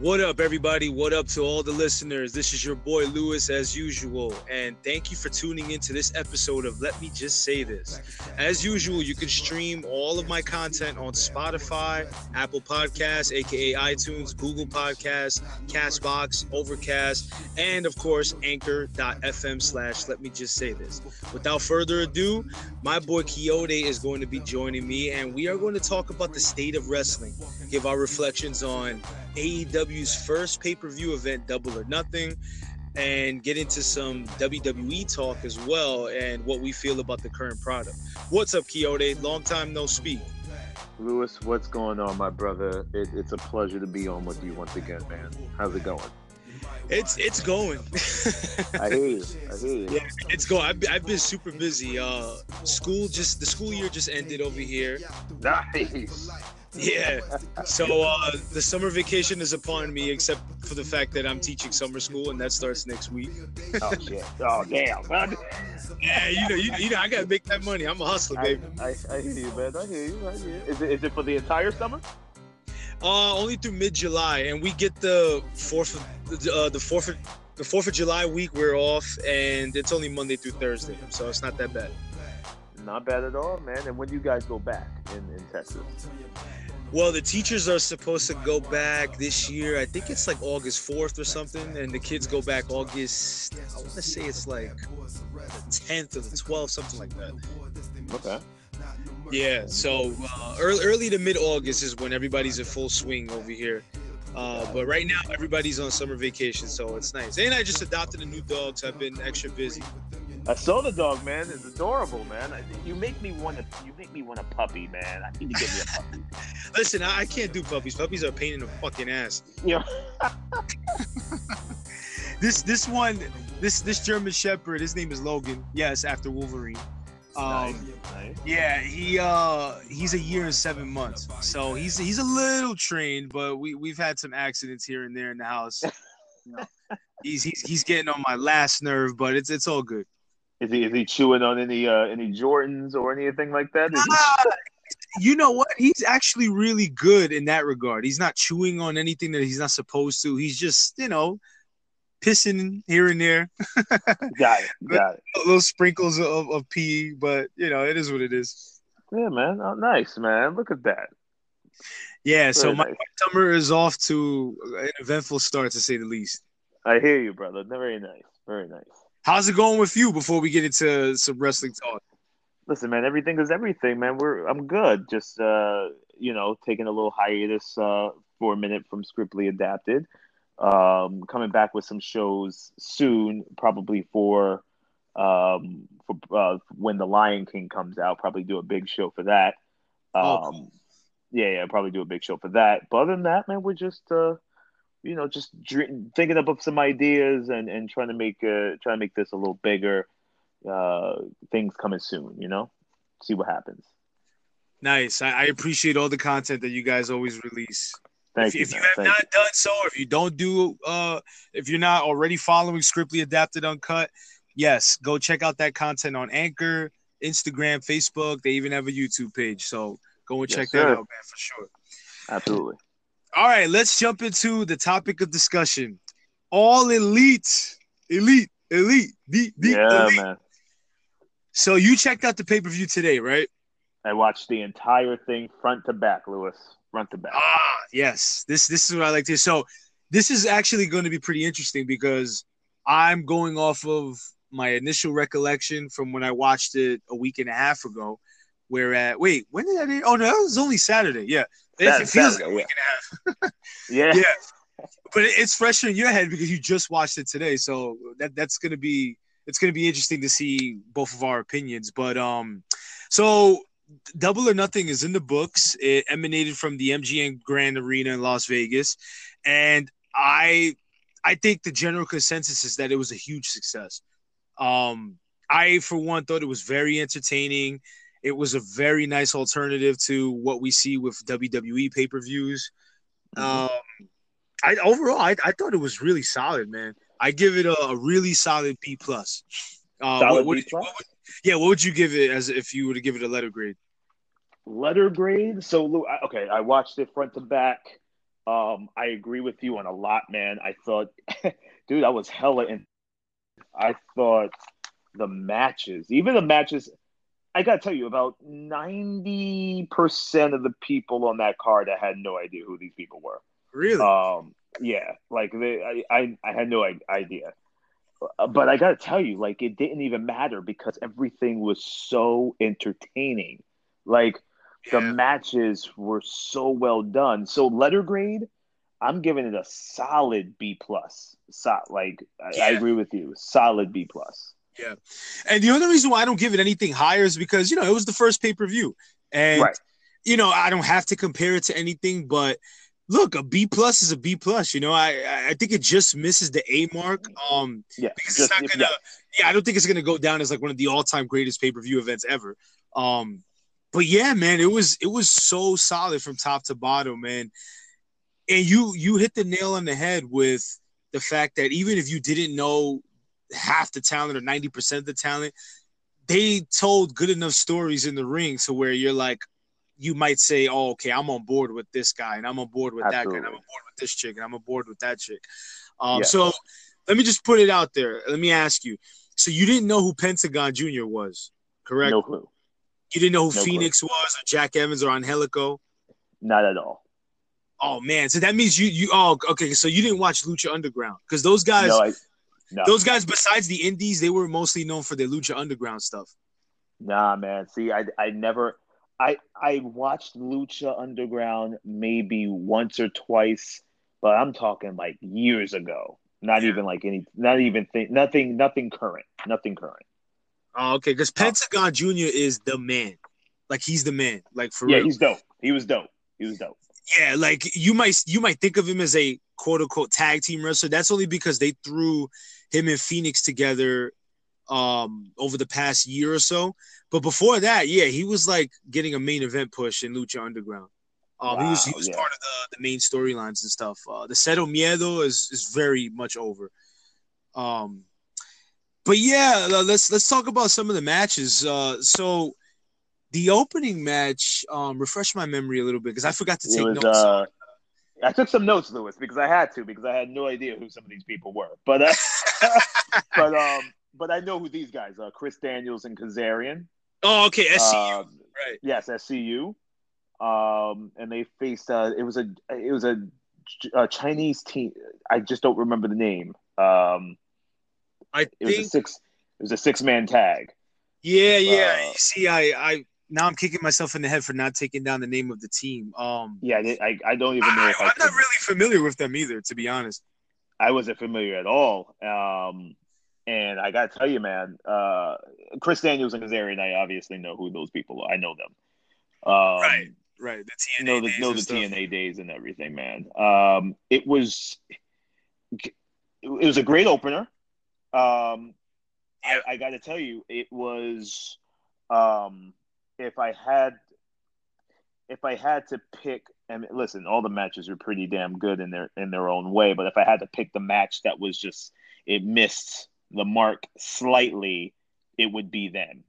What up, everybody? What up to all the listeners? This is your boy Lewis, as usual, and thank you for tuning into this episode of Let Me Just Say This. As usual, you can stream all of my content on Spotify, Apple Podcasts, aka iTunes, Google Podcasts, Castbox, Overcast, and of course, Anchor.fm slash Let Me Just Say This. Without further ado, my boy Quixote is going to be joining me, and we are going to talk about the state of wrestling, give our reflections on AEW's first pay per view event, Double or Nothing, and get into some WWE talk as well and what we feel about the current product. What's up, Quixote? Long time no speak. Lewis, what's going on, my brother? It, it's a pleasure to be on with you once again, man. How's it going? It's it's going. I hear you. I hear you. Yeah, it's going. I've, I've been super busy. Uh, school just the school year just ended over here. Nice. Yeah. So uh, the summer vacation is upon me, except for the fact that I'm teaching summer school, and that starts next week. Oh shit. Oh damn. man. Yeah, you know, you, you know, I gotta make that money. I'm a hustler, I, baby. I, I hear you, man. I hear you. I hear you. Is it, is it for the entire summer? Uh, only through mid July, and we get the fourth, of, uh, the fourth, of, the Fourth of July week. We're off, and it's only Monday through Thursday, so it's not that bad. Not bad at all, man. And when do you guys go back in, in Texas? Well, the teachers are supposed to go back this year. I think it's like August 4th or something, and the kids go back August. I want to say it's like the 10th or the 12th, something like that. Okay. Yeah, so uh, early, early to mid August is when everybody's in full swing over here. Uh, but right now, everybody's on summer vacation, so it's nice. And I just adopted a new dog, so I've been extra busy. I saw the dog, man. It's adorable, man. I, you make me want to. You make me want a puppy, man. I need to get me a puppy. Listen, I, I can't do puppies. Puppies are a pain in the fucking ass. know. This this one, this this German Shepherd, his name is Logan. Yes, after Wolverine. Um. Yeah, he uh he's a year and seven months, so he's he's a little trained, but we we've had some accidents here and there in the house. You know, he's he's he's getting on my last nerve, but it's it's all good. Is he is he chewing on any uh any Jordans or anything like that? Ah, you know what? He's actually really good in that regard. He's not chewing on anything that he's not supposed to. He's just you know pissing here and there, got it. Got it. little sprinkles of, of pee, but you know it is what it is. Yeah, man. Oh, nice, man. Look at that. Yeah, so my nice. summer is off to an eventful start to say the least. I hear you, brother. Very nice. Very nice. How's it going with you before we get into some wrestling talk? Listen, man. Everything is everything, man. We're I'm good. Just uh, you know, taking a little hiatus uh for a minute from Scriptly Adapted. Um, coming back with some shows soon, probably for um for uh, when the Lion King comes out. Probably do a big show for that. Um, Oh, cool. yeah, yeah, probably do a big show for that. But other than that, man, we're just uh, you know, just dr- thinking up of some ideas and and trying to make uh trying to make this a little bigger. Uh, things coming soon, you know. See what happens. Nice. I, I appreciate all the content that you guys always release. Thank if, you. if you have not done so, or if you don't do, uh, if you're not already following Scriptly Adapted Uncut, yes, go check out that content on Anchor, Instagram, Facebook. They even have a YouTube page, so go and Yes, check sir. that out, man, for sure. Absolutely. All right, let's jump into the topic of discussion. All elite, elite, elite, the, the yeah, elite. man. So you checked out the pay per view today, right? I watched the entire thing front to back, Lewis. Front to back. Ah, yes. This this is what I like to. So this is actually going to be pretty interesting because I'm going off of my initial recollection from when I watched it a week and a half ago. Where at? Wait, when did air? Oh no, that was only Saturday. Yeah, it, Sat- it feels like a week and a half. yeah. Yeah, but it's fresher in your head because you just watched it today. So that that's gonna be it's gonna be interesting to see both of our opinions. But um, so Double or Nothing is in the books. It emanated from the MGM Grand Arena in Las Vegas, and I I think the general consensus is that it was a huge success. Um, I for one thought it was very entertaining. It was a very nice alternative to what we see with WWE pay per views. Mhm. Um, I overall I, I thought it was really solid, man. I give it a, a really solid B plus. Uh, Solid what- what B plus? what would- yeah, what would you give it as if you were to give it a letter grade? Letter grade. So, okay, I watched it front to back. Um, I agree with you on a lot, man. I thought, dude, I was hella in. I thought the matches, even the matches, I gotta tell you, about ninety percent of the people on that card, I had no idea who these people were. Really? Um, yeah, like they, I, I, I had no idea. But I gotta tell you, like it didn't even matter because everything was so entertaining. Like the matches were so well done. So letter grade, I'm giving it a solid B plus. So, like yeah. I, I agree with you, solid B plus. Yeah, and the only reason why I don't give it anything higher is because you know it was the first pay per view, and right. you know I don't have to compare it to anything, but look, a B plus is a B plus. You know, I I think it just misses the A mark. Um, yeah, because just, it's not gonna. Yeah. yeah, I don't think it's gonna go down as like one of the all time greatest pay per view events ever. Um, but yeah, man, it was it was so solid from top to bottom, man. And you you hit the nail on the head with the fact that even if you didn't know half the talent or 90% of the talent, they told good enough stories in the ring to where you're like, you might say, Oh, okay, I'm on board with this guy, and I'm on board with Absolutely. that guy, and I'm on board with this chick, and I'm on board with that chick. Um, yeah. so let me just put it out there. Let me ask you. So you didn't know who Pentagon Jr. was, correct? No clue. You didn't know who no Phoenix clue. was or Jack Evans or Angelico? Not at all. Oh man, so that means you you oh okay, so you didn't watch Lucha Underground because those guys, no, I, no. those guys besides the Indies, they were mostly known for their Lucha Underground stuff. Nah, man. See, I I never, I I watched Lucha Underground maybe once or twice, but I'm talking like years ago. Not even like any, not even thing nothing, nothing current, nothing current. Oh, okay, because uh, Pentagon Jr. is the man. Like he's the man. Like for yeah, real. he's dope. He was dope. He was dope. Yeah, like you might you might think of him as a quote unquote tag team wrestler. That's only because they threw him and Phoenix together um over the past year or so. But before that, yeah, he was like getting a main event push in Lucha Underground. Um, wow, he was he was yeah. part of the, the main storylines and stuff. Uh, the Cero Miedo is is very much over. Um, but yeah, let's let's talk about some of the matches. Uh, so the opening match, um, refresh my memory a little bit because I forgot to take was, notes. Uh, I took some notes, Lewis, because I had to because I had no idea who some of these people were. But uh, but um, but I know who these guys are: Chris Daniels and Kazarian. Oh, okay, SCU, um, right? Yes, SCU. Um, and they faced. Uh, it was a it was a, a Chinese team. I just don't remember the name. Um, I it think was a six. It was a six man tag. Yeah, yeah. Uh, See, I, I now I'm kicking myself in the head for not taking down the name of the team. Um, yeah, I, I don't even know. I, am not really familiar with them either, to be honest. I wasn't familiar at all. Um, and I gotta tell you, man, uh, Chris Daniels and Kazarian, I obviously know who those people are. I know them. Um, right, right. The TNA know the, days know the TNA days and everything, man. Um, it was it was a great opener. Um, I, I got to tell you, it was um, if I had if I had to pick. And listen, all the matches are pretty damn good in their in their own way. But if I had to pick the match that was just it missed the mark slightly, it would be them,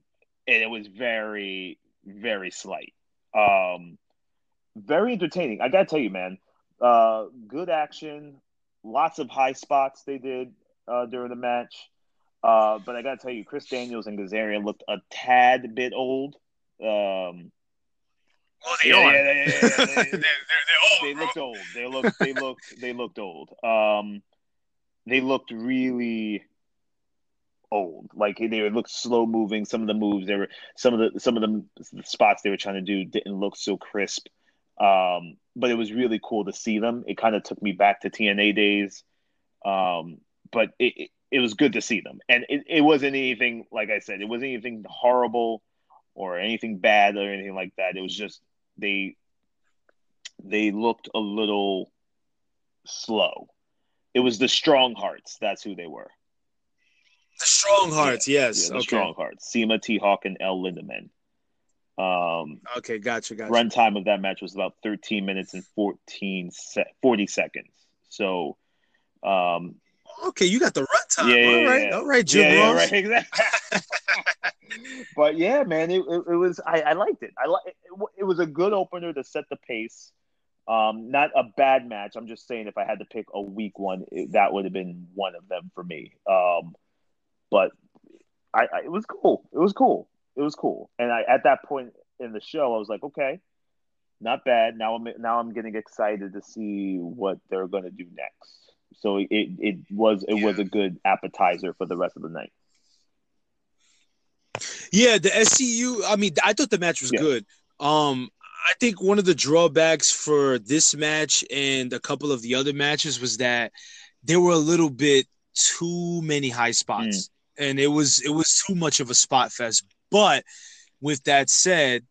and it was very very slight. Um, very entertaining. I gotta tell you, man. Uh, good action, lots of high spots they did uh, during the match. Uh, but I gotta tell you, Chris Daniels and Kazarian looked a tad bit old. Um, well, they yeah, are. Yeah, yeah, yeah, they, they're, they're old, they looked old. They looked. They looked. They looked old. Um, they looked really old. Like they looked slow moving. Some of the moves they were. Some of the some of the, the spots they were trying to do didn't look so crisp. Um, but it was really cool to see them. It kind of took me back to TNA days. Um, but it, it, was good to see them, and it, it wasn't anything like I said. It wasn't anything horrible or anything bad or anything like that. It was just they they looked a little slow. It was the strong hearts. That's who they were. The strong hearts, yeah. yes. Yeah, the okay. strong hearts. CIMA T Hawk and El Lindaman. Um, okay, gotcha, gotcha. Runtime of that match was about 13 minutes and 14 se- 40 seconds. So, um, okay, you got the runtime. Yeah, all right, yeah. all right, Jim yeah, yeah, right, exactly. but yeah, man, it, it, it was. I, I liked it. I like it, it. was a good opener to set the pace. Um, not a bad match. I'm just saying if I had to pick a weak one, it, that would have been one of them for me. Um, but I, I, it was cool. It was cool. It was cool. And I at that point in the show, I was like, okay, not bad. Now I'm now I'm getting excited to see what they're gonna do next. So it it was it yeah. was a good appetizer for the rest of the night. Yeah, the SCU. I mean, I thought the match was yeah. good. Um, I think one of the drawbacks for this match and a couple of the other matches was that there were a little bit too many high spots, mm. and it was it was too much of a spot fest. But with that said,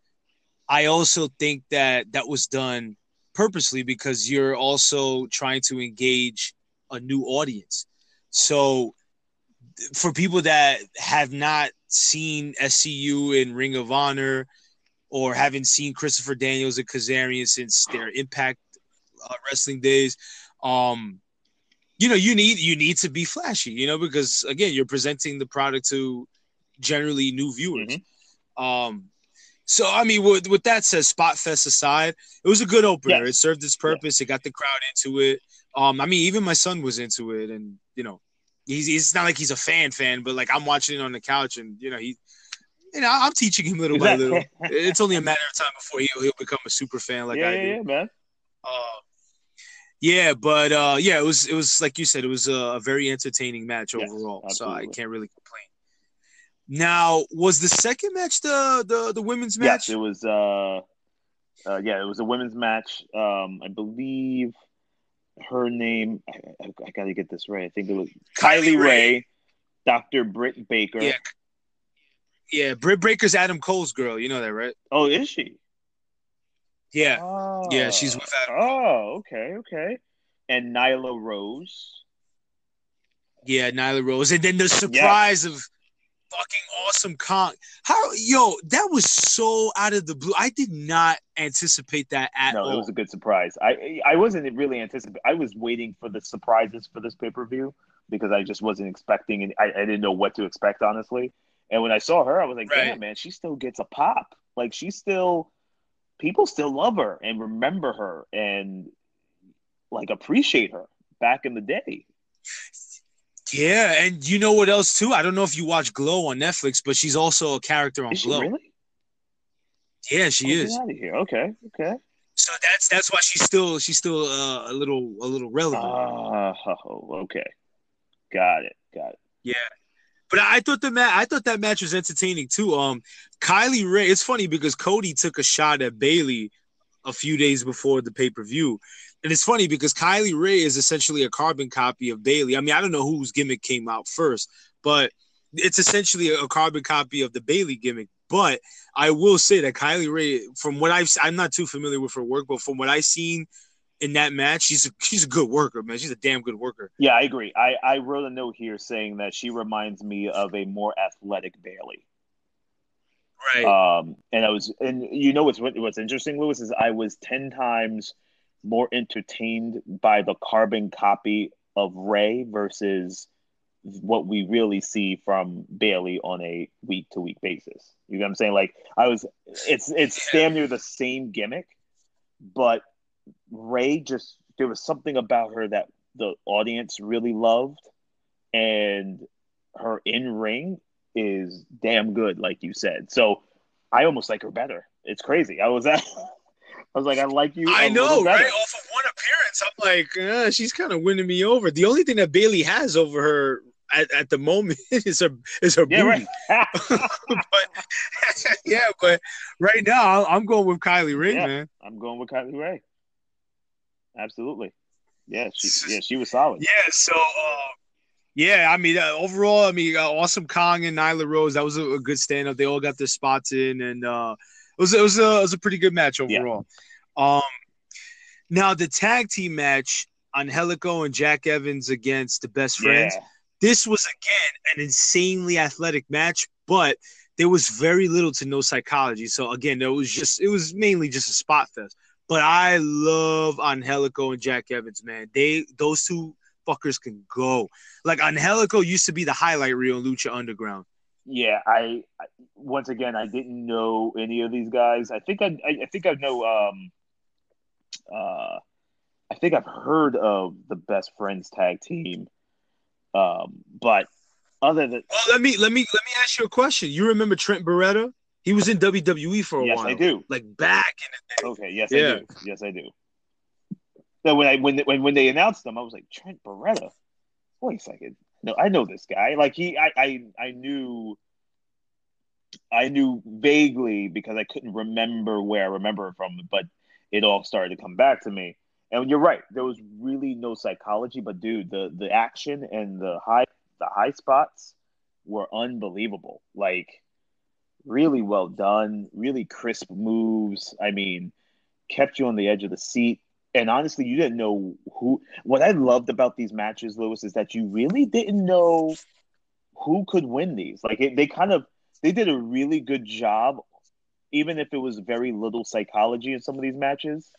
I also think that that was done purposely because you're also trying to engage a new audience. So for people that have not seen SCU in Ring of Honor or haven't seen Christopher Daniels and Kazarian since their Impact uh, Wrestling days, um, you know, you need you need to be flashy, you know, because again, you're presenting the product to generally new viewers. Mm-hmm. Um, so I mean, with, with that said, Spot Fest aside, it was a good opener. Yes. It served its purpose. It got the crowd into it. Um, I mean, even my son was into it, and you know, he's he's not like he's a fan fan, but like I'm watching it on the couch, and you know, he, you know, I'm teaching him little by little. it's only a matter of time before he'll he'll become a super fan like yeah, I do. Yeah, man. Uh, yeah, but uh, yeah, it was it was like you said, it was a, a very entertaining match yes, overall. Absolutely. So I can't really complain. Now, was the second match the the the women's match? Yes, it was. Uh, uh, yeah, it was a women's match. Um, I believe her name. I, I, I got to get this right. I think it was Kylie, Kylie Rae, Dr. Britt Baker. Yeah, yeah. Britt Baker's Adam Cole's girl. You know that, right? Oh, is she? Yeah, oh. yeah. She's with Adam. Oh, okay, okay. And Nyla Rose. Yeah, Nyla Rose, and then the surprise yes. of fucking Awesome Kong. How yo, that was so out of the blue. I did not anticipate that at no, all. it was a good surprise. I I wasn't really anticipating. I was waiting for the surprises for this pay per view because I just wasn't expecting, and I, I didn't know what to expect honestly. And when I saw her, I was like, right. damn man, she still gets a pop. Like she still, people still love her and remember her and like appreciate her back in the day. Yeah, and you know what else too? I don't know if you watch Glow on Netflix, but she's also a character on is Glow. really? Yeah, she oh, is. Out of here. Okay, okay. So that's that's why she's still she's still uh, a little a little relevant. Oh, okay. Got it. Got it. Yeah. But I thought the match I thought that match was entertaining too. Um Kylie Rae, it's funny because Cody took a shot at Bayley a few days before the pay-per-view and it's funny because Kylie Rae is essentially a carbon copy of Bayley. I mean, I don't know whose gimmick came out first, but it's essentially a carbon copy of the Bayley gimmick. But I will say that Kylie Rae, from what I've, I'm not too familiar with her work, but from what I've seen in that match, she's a, she's a good worker, man. She's a damn good worker. Yeah, I agree. I, I wrote a note here saying that she reminds me of a more athletic Bayley. Right. Um, and I was, and you know what's what's interesting, Lewis, is I was ten times more entertained by the carbon copy of Rae versus what we really see from Bayley on a week to week basis. You know what I'm saying? Like I was it's it's damn near the same gimmick, but Rae just there was something about her that the audience really loved and her in ring is damn good, like you said. So I almost like her better. It's crazy. I was at I was like, I like you. I know, right? Off of one appearance, I'm like, uh, she's kind of winning me over. The only thing that Bayley has over her at, at the moment is her is her yeah, booty. Right. but yeah, but right now I'm going with Kylie Rae, yeah, man. I'm going with Kylie Rae. Absolutely. Yeah, she yeah she was solid. Yeah, so uh, yeah, I mean uh, overall, I mean uh, Awesome Kong and Nyla Rose that was a, a good stand up. They all got their spots in, and uh, was it was a it was a pretty good match overall. Yeah. Um, now the tag team match Angelico and Jack Evans against the best friends. Yeah. This was again an insanely athletic match, but there was very little to no psychology. So again, it was just it was mainly just a spot fest. But I love Angelico and Jack Evans, man. They those two fuckers can go. Like Angelico used to be the highlight reel in Lucha Underground yeah, I, I, once again I didn't know any of these guys. I think I I, I think I know um Uh, I think I've heard of the Best Friends tag team, um, but other than well, let me let me let me ask you a question. You remember Trent Beretta? He was in WWE for a yes, while. I do. Like back in the day. Okay, yes, Yeah. I do. Yes, I do. So when I when when when they announced them, I was like Trent Beretta. Wait a second. No, I know this guy. Like he, I, I, I knew. I knew vaguely because I couldn't remember where I remember it from, but it all started to come back to me. And you're right, there was really no psychology, but dude, the the action and the high the high spots were unbelievable. Like really well done, really crisp moves. I mean, kept you on the edge of the seat. And honestly, you didn't know who. What I loved about these matches, Lewis, is that you really didn't know who could win these. Like it, they kind of they did a really good job, even if it was very little psychology in some of these matches.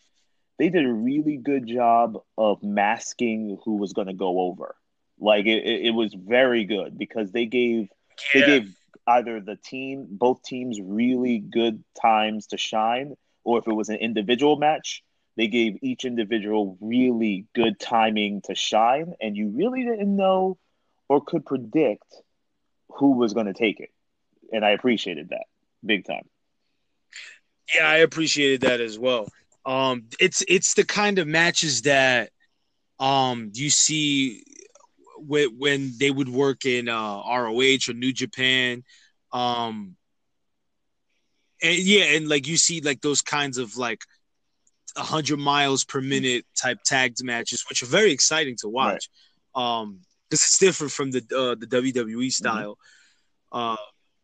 They did a really good job of masking who was going to go over. Like it, it, it was very good because they gave they gave either the team, both teams, really good times to shine, or if it was an individual match, they gave each individual really good timing to shine, and you really didn't know or could predict who was going to take it. And I appreciated that big time. Yeah, I appreciated that as well. Um, it's it's the kind of matches that um you see when they would work in uh, ROH or New Japan, um, and yeah, and like you see like those kinds of like hundred miles per minute type tagged matches, which are very exciting to watch. Um, because it's different from the uh, the WWE style. Uh,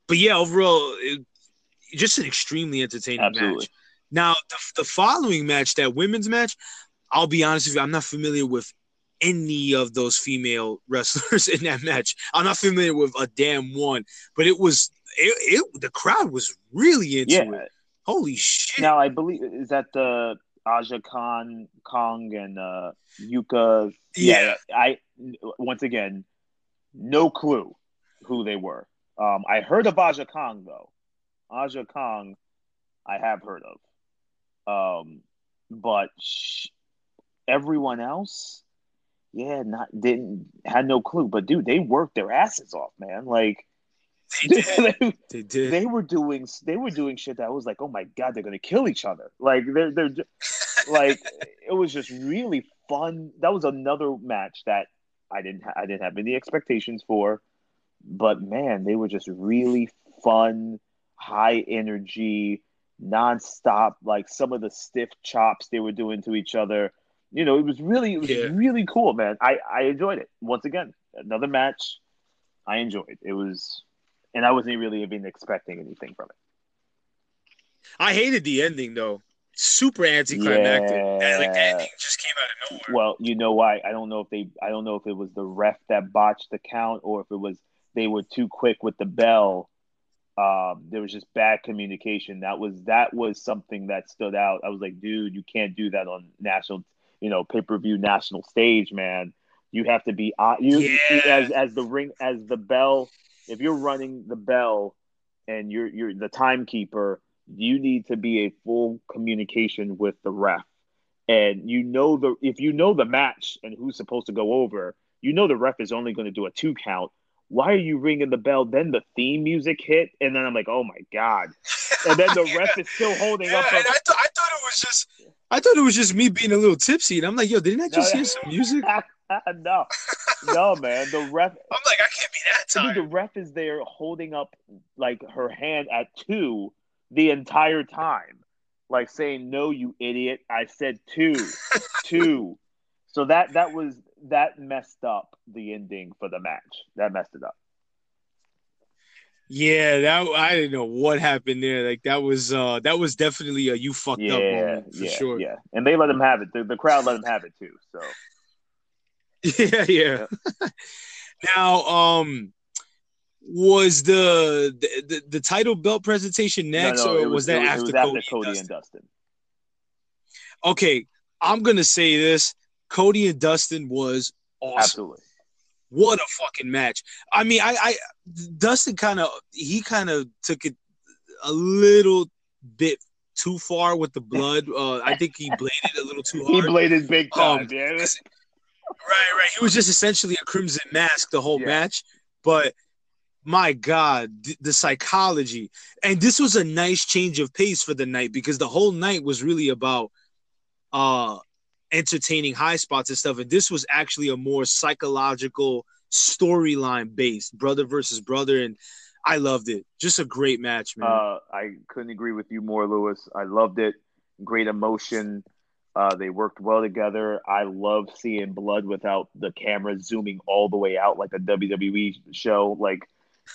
but yeah, overall, it, just an extremely entertaining Absolutely. match. Now, the, the following match, that women's match, I'll be honest with you, I'm not familiar with any of those female wrestlers in that match. I'm not familiar with a damn one, but it was it, it the crowd was really into Yeah. it. Holy shit! Now I believe is that the Aja Khan, Kong, and uh, Yuka. Yeah. I once again, no clue who they were. Um, I heard of Aja Kong though. Aja Kong, I have heard of. Um, but sh- everyone else, yeah, not didn't had no clue. But dude, they worked their asses off, man. Like They did. they, They did. they were doing they were doing shit that was like, oh my god, they're gonna kill each other. Like they're they're like it was just really fun. That was another match that I didn't ha- I didn't have any expectations for, but man, they were just really fun, high energy, nonstop. Like some of the stiff chops they were doing to each other. You know, it was really it was Yeah. really cool, man. I I enjoyed it. Once again, another match I enjoyed. It was and I wasn't really even expecting anything from it. I hated the ending though. Super anticlimactic. Yeah. Like the ending just came out of nowhere. Well, you know why? I don't know if they I don't know if it was the ref that botched the count or if it was they were too quick with the bell. Um, there was just bad communication. That was that was something that stood out. I was like, dude, you can't do that on national, you know, pay per view national stage, man. You have to be uh, you Yeah. as as the ring as the bell. If you're running the bell and you're you're the timekeeper, you need to be a full communication with the ref and you know the if you know the match and who's supposed to go over, you know the ref is only going to do a two count. Why are you ringing the bell? Then the theme music hit, and then I'm like, oh my god! And then the ref is still holding Yeah, up. and A, I, th- I thought it was just I thought it was just me being a little tipsy, and I'm like, yo, didn't I just No, hear some music? no, no, man. The ref, I'm like, I can't be that dude, tired. the ref is there holding up like her hand at two the entire time, like saying, "No, you idiot! I said two, two. So that that was that messed up the ending for the match. That messed it up. Yeah, that I didn't know what happened there. Like that was uh that was definitely a you fucked up Yeah, moment for yeah, sure. yeah. And they let him have it. The, the crowd let him have it too. So Yeah, yeah. now, um, was the, the the the title belt presentation next, no, no, or it was, that after, it was Cody, after Cody and and Dustin? Dustin? Okay, I'm gonna say this: Cody and Dustin was awesome. Absolutely. What a fucking match! I mean, I, I Dustin kind of he kind of took it a little bit too far with the blood. Uh, I think he bladed a little too hard. He bladed big time, Um, yeah. Right, right. He was just essentially a crimson mask the whole Yeah. match, but my God, the psychology. And this was a nice change of pace for the night because the whole night was really about uh entertaining high spots and stuff. And this was actually a more psychological storyline based brother versus brother. And I loved it. Just a great match, man. Uh, I couldn't agree with you more, Lewis. I loved it. Great emotion. Uh, they worked well together. I love seeing blood without the camera zooming all the way out like a WWE show. Like,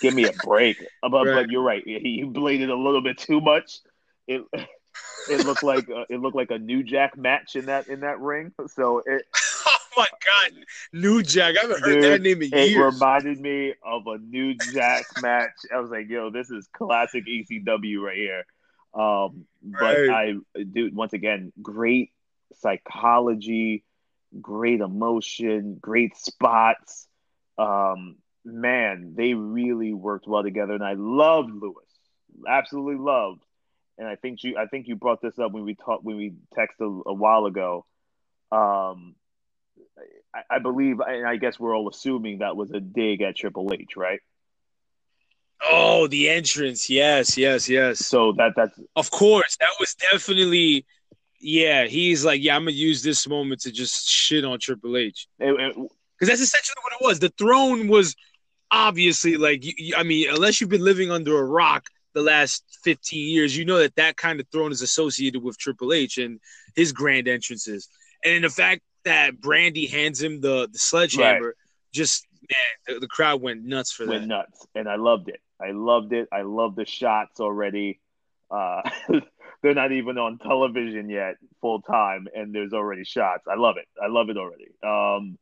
give me a break. But, Right. but you're right. He, bladed a little bit too much. It it looked like uh, it looked like a New Jack match in that in that ring. So it oh my God, New Jack. I haven't heard Dude, that name in it years. It reminded me of a New Jack match. I was like, yo, this is classic ECW right here. Um, but Right. I, dude, once again, great psychology, great emotion, great spots. Um, man, they really worked well together, and I loved Lewis. Absolutely loved. And I think you, I think you brought this up when we talked when we texted a, a while ago. Um, I, I believe, and I guess we're all assuming that was a dig at Triple H, right? Oh, the entrance. Yes, yes, yes. So that that's Of course, that was definitely. Yeah, he's like, yeah, I'm gonna use this moment to just shit on Triple H because that's essentially what it was. The throne was obviously like, you- I mean, unless you've been living under a rock the last 15 years, you know that that kind of throne is associated with Triple H and his grand entrances, and the fact that Brandy hands him the the sledgehammer, just man, the, the crowd went nuts for went that. nuts, and I loved it. I loved it. I love the shots already. Uh, they're not even on television yet, full time, and there's already shots. I love it. I love it already. Um,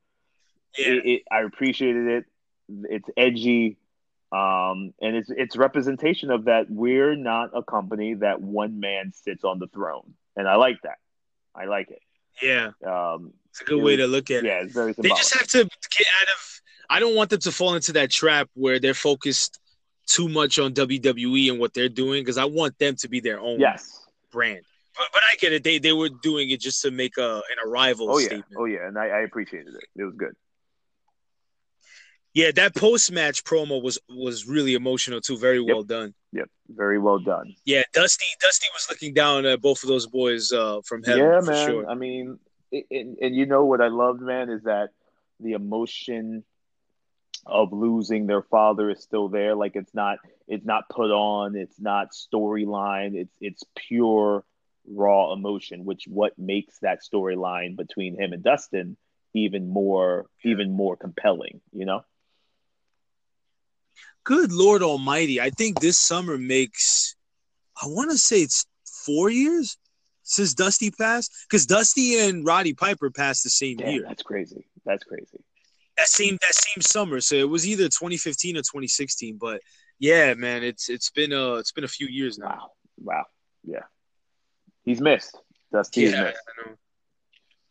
Yeah, it, it, I appreciated it. It's edgy, um, and it's it's representation of that. We're not a company that one man sits on the throne, and I like that. I like it. yeah, Um, it's a good way to look at it. yeah, it's very They just have to get out of. I don't want them to fall into that trap where they're focused too much on WWE and what they're doing because I want them to be their own yes. brand. But, but I get it. They they were doing it just to make a an arrival Oh yeah. statement. Oh yeah, and I, I appreciated it. It was good. Yeah, that post match promo was was really emotional too. Very well done. Yep, very well done. Yeah, Dusty Dusty was looking down at both of those boys uh, from heaven yeah, for man. sure. I mean, it, and, and you know what I loved, man, is that the emotion of losing their father is still there. Like it's not, it's not put on. It's not storyline. It's it's pure raw emotion, which what makes that storyline between him and Dustin even more, even more compelling. You know? Good Lord Almighty! I think this summer makes. I want to say it's four years since Dusty passed because Dusty and Roddy Piper passed the same Damn, year. that's crazy. That's crazy. That same that same summer, so it was either 2015 or 2016. But yeah, man, it's it's been uh it's been a few years now. Wow. Wow. Yeah. He's missed. Dusty is Yeah, missed. I know.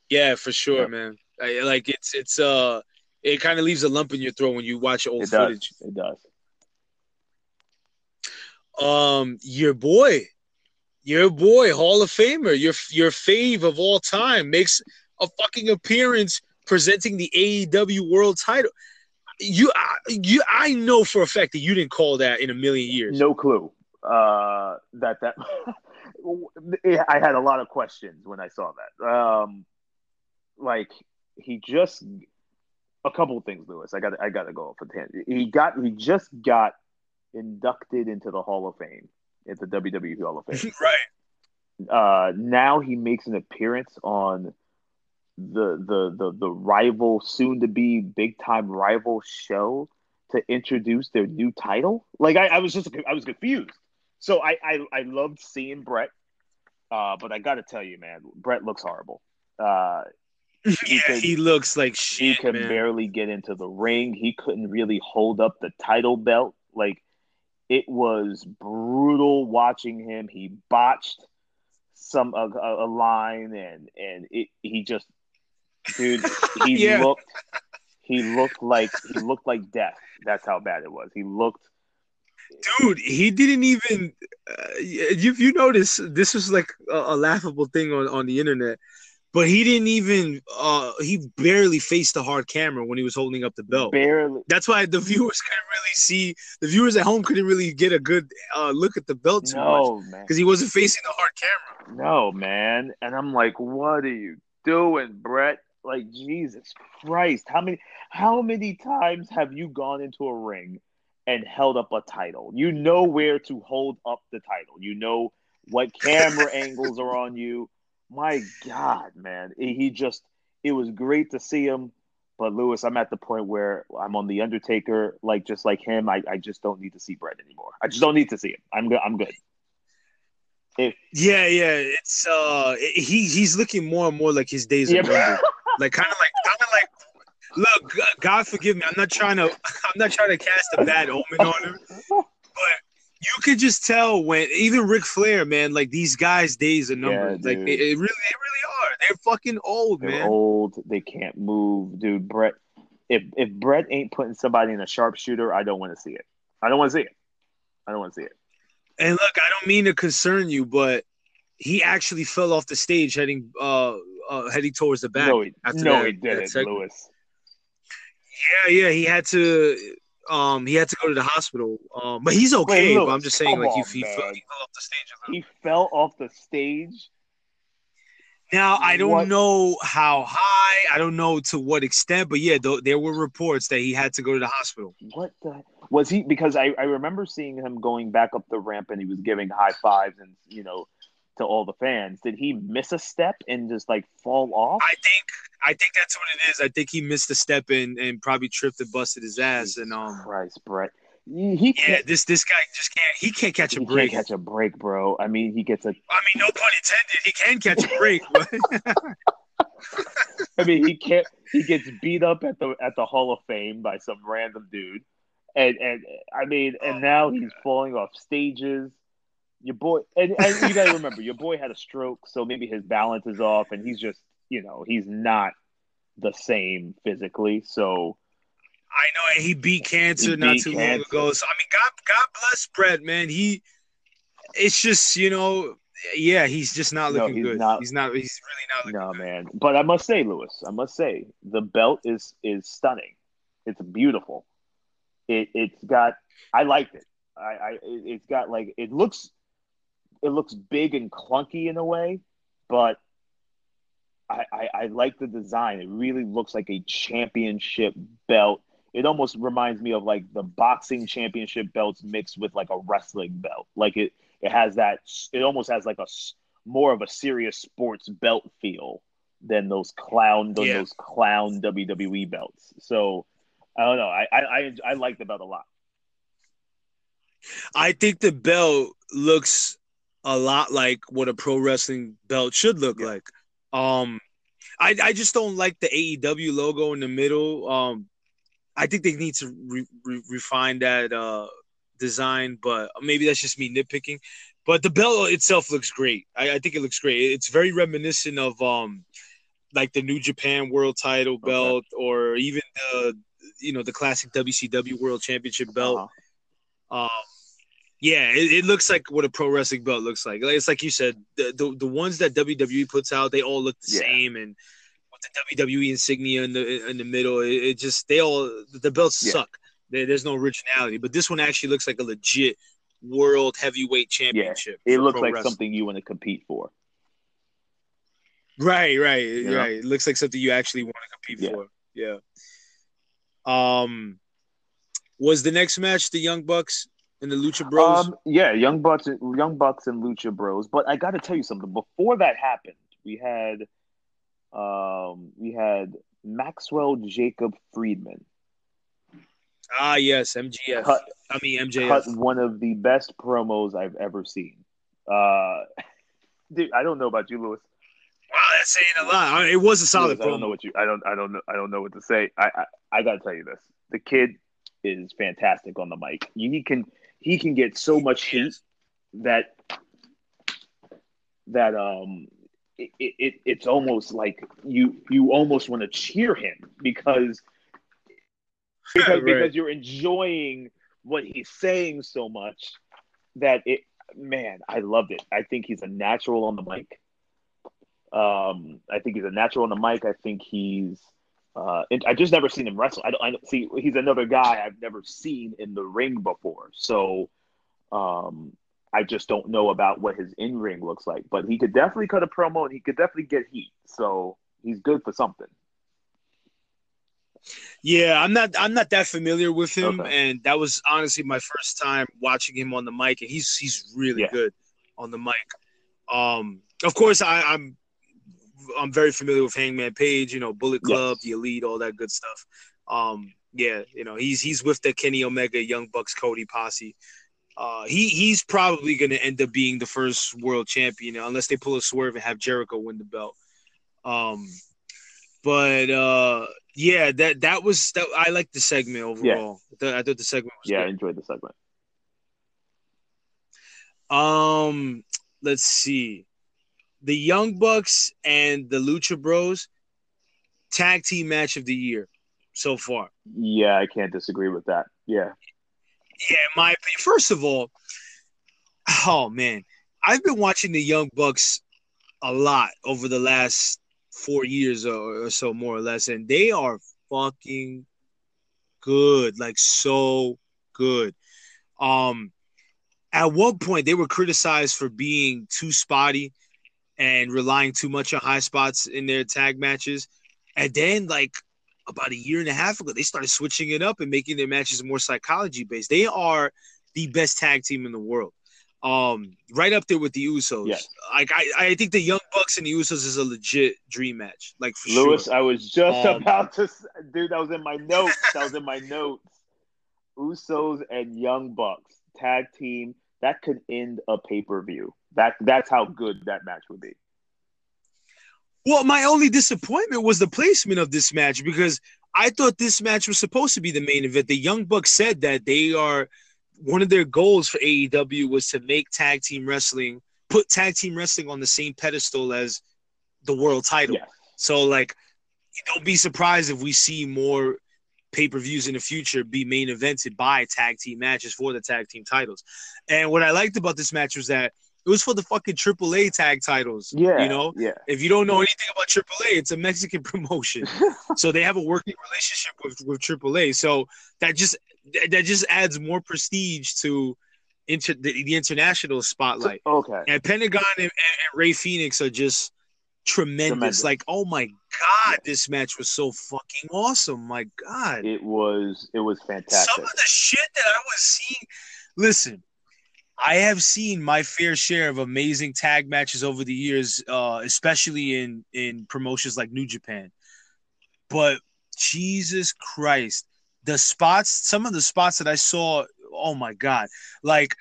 yeah, for sure, Yeah. man. I, like it's it's uh it kind of leaves a lump in your throat when you watch old It footage. It does. Um, your boy, your boy, Hall of Famer, your your fave of all time, makes a fucking appearance presenting the AEW World Title. You, I, you, I know for a fact that you didn't call that in a million years. No clue. Uh, that that I had a lot of questions when I saw that. Um, like he just a couple things, Lewis. I got I got to go off a tangent. He got he just got inducted into the Hall of Fame at the WWE Hall of Fame. right. uh, now he makes an appearance on the the the, the rival, soon to be big time rival show to introduce their new title. Like I, I was just I was confused. So I I, I loved seeing Bret, uh, but I got to tell you, man, Bret looks horrible. Uh, Yeah, can- he looks like he shit, can man. barely get into the ring. He couldn't really hold up the title belt. Like it was brutal watching him. He botched some a, a, line and and it, he just dude he Yeah. looked he looked like he looked like death. That's how bad it was. He looked dude, he didn't even. Uh, if you notice, this was like a, a, laughable thing on, on the internet, but he didn't even. Uh, he barely faced the hard camera when he was holding up the belt. Barely. That's why the viewers couldn't really see. The viewers at home couldn't really get a good uh, look at the belt too no, much because he wasn't facing the hard camera. No, man, and I'm like, what are you doing, Bret? Like Jesus Christ, how many how many times have you gone into a ring and held up a title? You know where to hold up the title. You know what camera angles are on you. My God, man, he just it was great to see him. But Lewis, I'm at the point where I'm on the Undertaker, like just like him. I, I just don't need to see Bret anymore. I just don't need to see him. I'm good. I'm good. Yeah, yeah, it's uh, he he's looking more and more like his days yeah. are numbered. like kind of like kind of like look god forgive me i'm not trying to i'm not trying to cast a bad omen on him but you could just tell when even Ric Flair, man, like these guys' days are numbered. Yeah, like it, it, really, they really are. They're fucking old, They're man. Old. They can't move, dude. Bret, if if Bret ain't putting somebody in a sharpshooter, I don't want to see it. I don't want to see it. I don't want to see it. And look, I don't mean to concern you, but he actually fell off the stage heading uh, uh heading towards the back. No, he, no, that, he didn't, Lewis. Yeah, yeah, he had to. Um, he had to go to the hospital. Um, but he's okay. Wait, but I'm just saying, like, on, he, he, fell, he, fell, off the stage. He fell off the stage. Now I don't what? know how high. I don't know to what extent, but yeah, th- there were reports that he had to go to the hospital. What the was he? Because I, I remember seeing him going back up the ramp and he was giving high fives and you know to all the fans. Did he miss a step and just like fall off? I think I think that's what it is. I think he missed a step and, and probably tripped and busted his ass. Jesus and um, Bryce Bret. He yeah, this this guy just can't. He can't catch a he break. Can't catch a break, bro. I mean, he gets a. I mean, no pun intended. He can catch a break. I mean, he can't. He gets beat up at the at the Hall of Fame by some random dude, and and I mean, and oh now he's falling off stages your boy, and, and you got to remember, your boy had a stroke, so maybe his balance is off, and he's just, you know, he's not the same physically. So I know he beat cancer he not beat too cancer. long ago. So I mean, God, God bless Bret, man. He, it's just you know, yeah, he's just not looking no, he's good. Not, he's not. He's really not. no, good. man. But I must say, Lewis, I must say, the belt is is stunning. It's beautiful. It it's got. I liked it. I, I it's got like it looks it looks big and clunky in a way, but I, I, I like the design. It really looks like a championship belt. It almost reminds me of like the boxing championship belts mixed with like a wrestling belt. Like it, it has that. It almost has like a more of a serious sports belt feel than those clown than yeah. those clown WWE belts. So I don't know. I I I, I like the belt a lot. I think the belt looks a lot like what a pro wrestling belt should look yeah. like. Um, I I just don't like the AEW logo in the middle. Um, I think they need to re- re- refine that uh, design, but maybe that's just me nitpicking. But the belt itself looks great. I, I think it looks great. It's very reminiscent of um, like the New Japan World Title belt, okay. or even the you know the classic WCW World Championship belt. Uh-huh. Um, yeah, it, it, looks like what a pro wrestling belt looks like. like It's like you said, the the, the ones that WWE puts out, they all look the yeah. same, and with the WWE insignia in the in the middle, it, it just they all the belts yeah. suck. There, there's no originality, but this one actually looks like a legit world heavyweight championship. Yeah, it looks like wrestling. something you want to compete for. Right, right, you right. Know? It looks like something you actually want to compete for. Yeah. Um, was the next match the Young Bucks and the Lucha Bros? Um, yeah, Young Bucks, Young Bucks, and Lucha Bros. But I got to tell you something. Before that happened, we had, um, we had Maxwell Jacob Friedman. Ah, yes, MGF. Cut, I mean MJF. Cut one of the best promos I've ever seen. Uh, dude, I don't know about you, Lewis. Wow, that's saying a lot. I mean, it was a solid. Lewis, I don't know what you. I don't. I don't know. I don't know what to say. I. I, I got to tell you this. The kid is fantastic on the mic. He can he can get so much heat that that um it, it it's almost like you you almost want to cheer him because because, right. because you're enjoying what he's saying so much that it man, I loved it. I think he's a natural on the mic. Um, I think he's a natural on the mic. I think he's. Uh, I just never seen him wrestle. I don't, I don't see. He's another guy I've never seen in the ring before. So, um, I just don't know about what his in ring looks like. But he could definitely cut a promo, and he could definitely get heat. So he's good for something. Yeah, I'm not I'm not that familiar with him, okay. and that was honestly my first time watching him on the mic, and he's he's really yeah. good on the mic. Um, of course, I, I'm I'm very familiar with Hangman Page, you know, Bullet Club, yes. the Elite, all that good stuff. Um, yeah, you know, he's he's with the Kenny Omega, Young Bucks, Cody posse. Uh, he he's probably going to end up being the first world champion unless they pull a swerve and have Jericho win the belt. Um, but uh, yeah, that that was that. I like the segment overall. Yeah. I thought the segment was yeah, good. I enjoyed the segment. Um, let's see, the Young Bucks and the Lucha Bros tag team match of the year so far. Yeah, I can't disagree with that. Yeah, yeah. My opinion. First of all, oh man, I've been watching the Young Bucks a lot over the last four years or, or so, more or less, and they are fucking good, like so good. Um, at one point they were criticized for being too spotty and relying too much on high spots in their tag matches, and then like about a year and a half ago, they started switching it up and making their matches more psychology based. They are the best tag team in the world um, right up there with the Usos. Yes. Like I, I think the Young Bucks and the Usos is a legit dream match. Like for Lewis, sure. I was just um, about to, dude. That was in my notes. that was in my notes. Usos and Young Bucks tag team that could end a pay per view. That that's how good that match would be. Well, my only disappointment was the placement of this match because I thought this match was supposed to be the main event. The Young Bucks said that they are one of their goals for AEW was to make tag team wrestling put tag team wrestling on the same pedestal as the world title. Yeah. So like don't be surprised if we see more pay-per-views in the future be main evented by tag team matches for the tag team titles. And what I liked about this match was that it was for the fucking AAA tag titles. Yeah. You know? Yeah. If you don't know anything about AAA, it's a Mexican promotion. so they have a working relationship with, with AAA. So that just that just adds more prestige to inter, the, the international spotlight. Okay. And Pentagon and, and, Rey Fenix are just tremendous. tremendous. Like, oh my god, this match was so fucking awesome. My god, it was it was fantastic. Some of the shit that I was seeing. Listen, I have seen my fair share of amazing tag matches over the years, uh, especially in in promotions like New Japan. But Jesus Christ, the spots, some of the spots that I saw, oh my god, like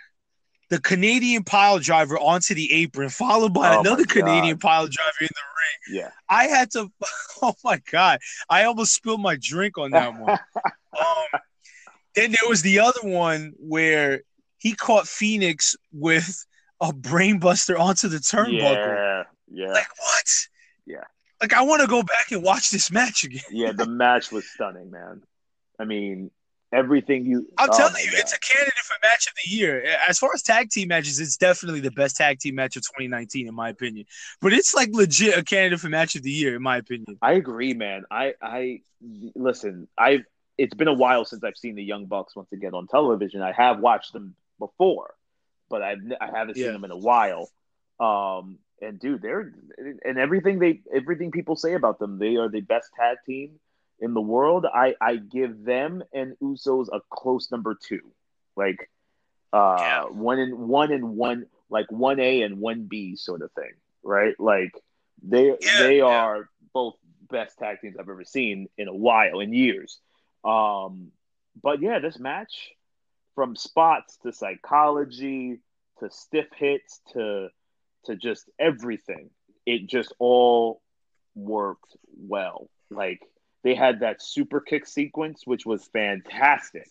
the Canadian pile driver onto the apron, followed by oh another Canadian pile driver in the ring. Yeah, I had to. Oh my god, I almost spilled my drink on that one. um, then there was the other one where he caught Fenix with a brainbuster onto the turnbuckle. Yeah, yeah. Like what? Yeah. Like I want to go back and watch this match again. yeah, the match was stunning, man. I mean, everything you. I'm oh telling you, God. it's a candidate for match of the year. As far as tag team matches, it's definitely the best tag team match of 2019, in my opinion. But it's like legit a candidate for match of the year, in my opinion. I agree, man. I I listen. I've it's been a while since I've seen the Young Bucks once again on television. I have watched them before, but I've I haven't seen yeah. them in a while. Um, and dude, they're and everything they everything people say about them, they are the best tag team in the world, I I give them and Usos a close number two, like uh yeah. one and one and one like one A and one B sort of thing, right? Like they yeah, they are both best tag teams I've ever seen in a while in years. Um, but yeah, this match from spots to psychology to stiff hits to to just everything, it just all worked well. Like they had that super kick sequence, which was fantastic.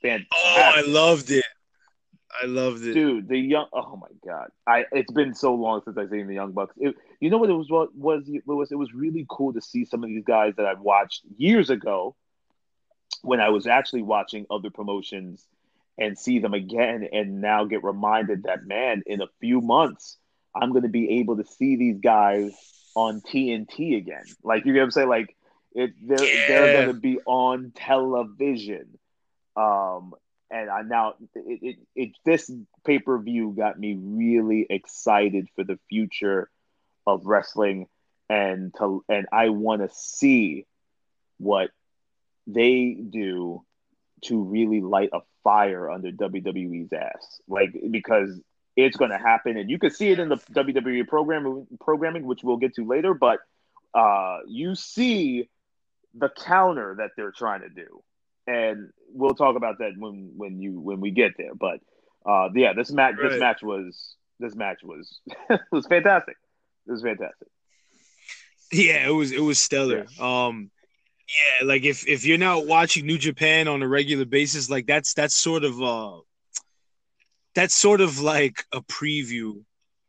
Fantastic. Oh, I loved it. I loved it, dude. The young. Oh my god! I. It's been so long since I've seen the Young Bucks. It, you know what it was? What was Lewis? It was really cool to see some of these guys that I've watched years ago, when I was actually watching other promotions, and see them again and now get reminded that man in a few months i'm going to be able to see these guys on tnt again. Like you get what i'm saying? Like it they're, Yeah. they're going to be on television. Um and I now it, it, it this pay per view got me really excited for the future of wrestling, and to and I want to see what they do to really light a fire under WWE's ass, like because it's going to happen, and you can see it in the WWE program programming, which we'll get to later. But uh, you see the counter that they're trying to do and we'll talk about that when when you when we get there. But uh, yeah, this match Right. this match was this match was was fantastic. It was fantastic. Yeah, it was it was stellar. Um yeah, like if if you're not watching New Japan on a regular basis, like that's that's sort of uh that's sort of like a preview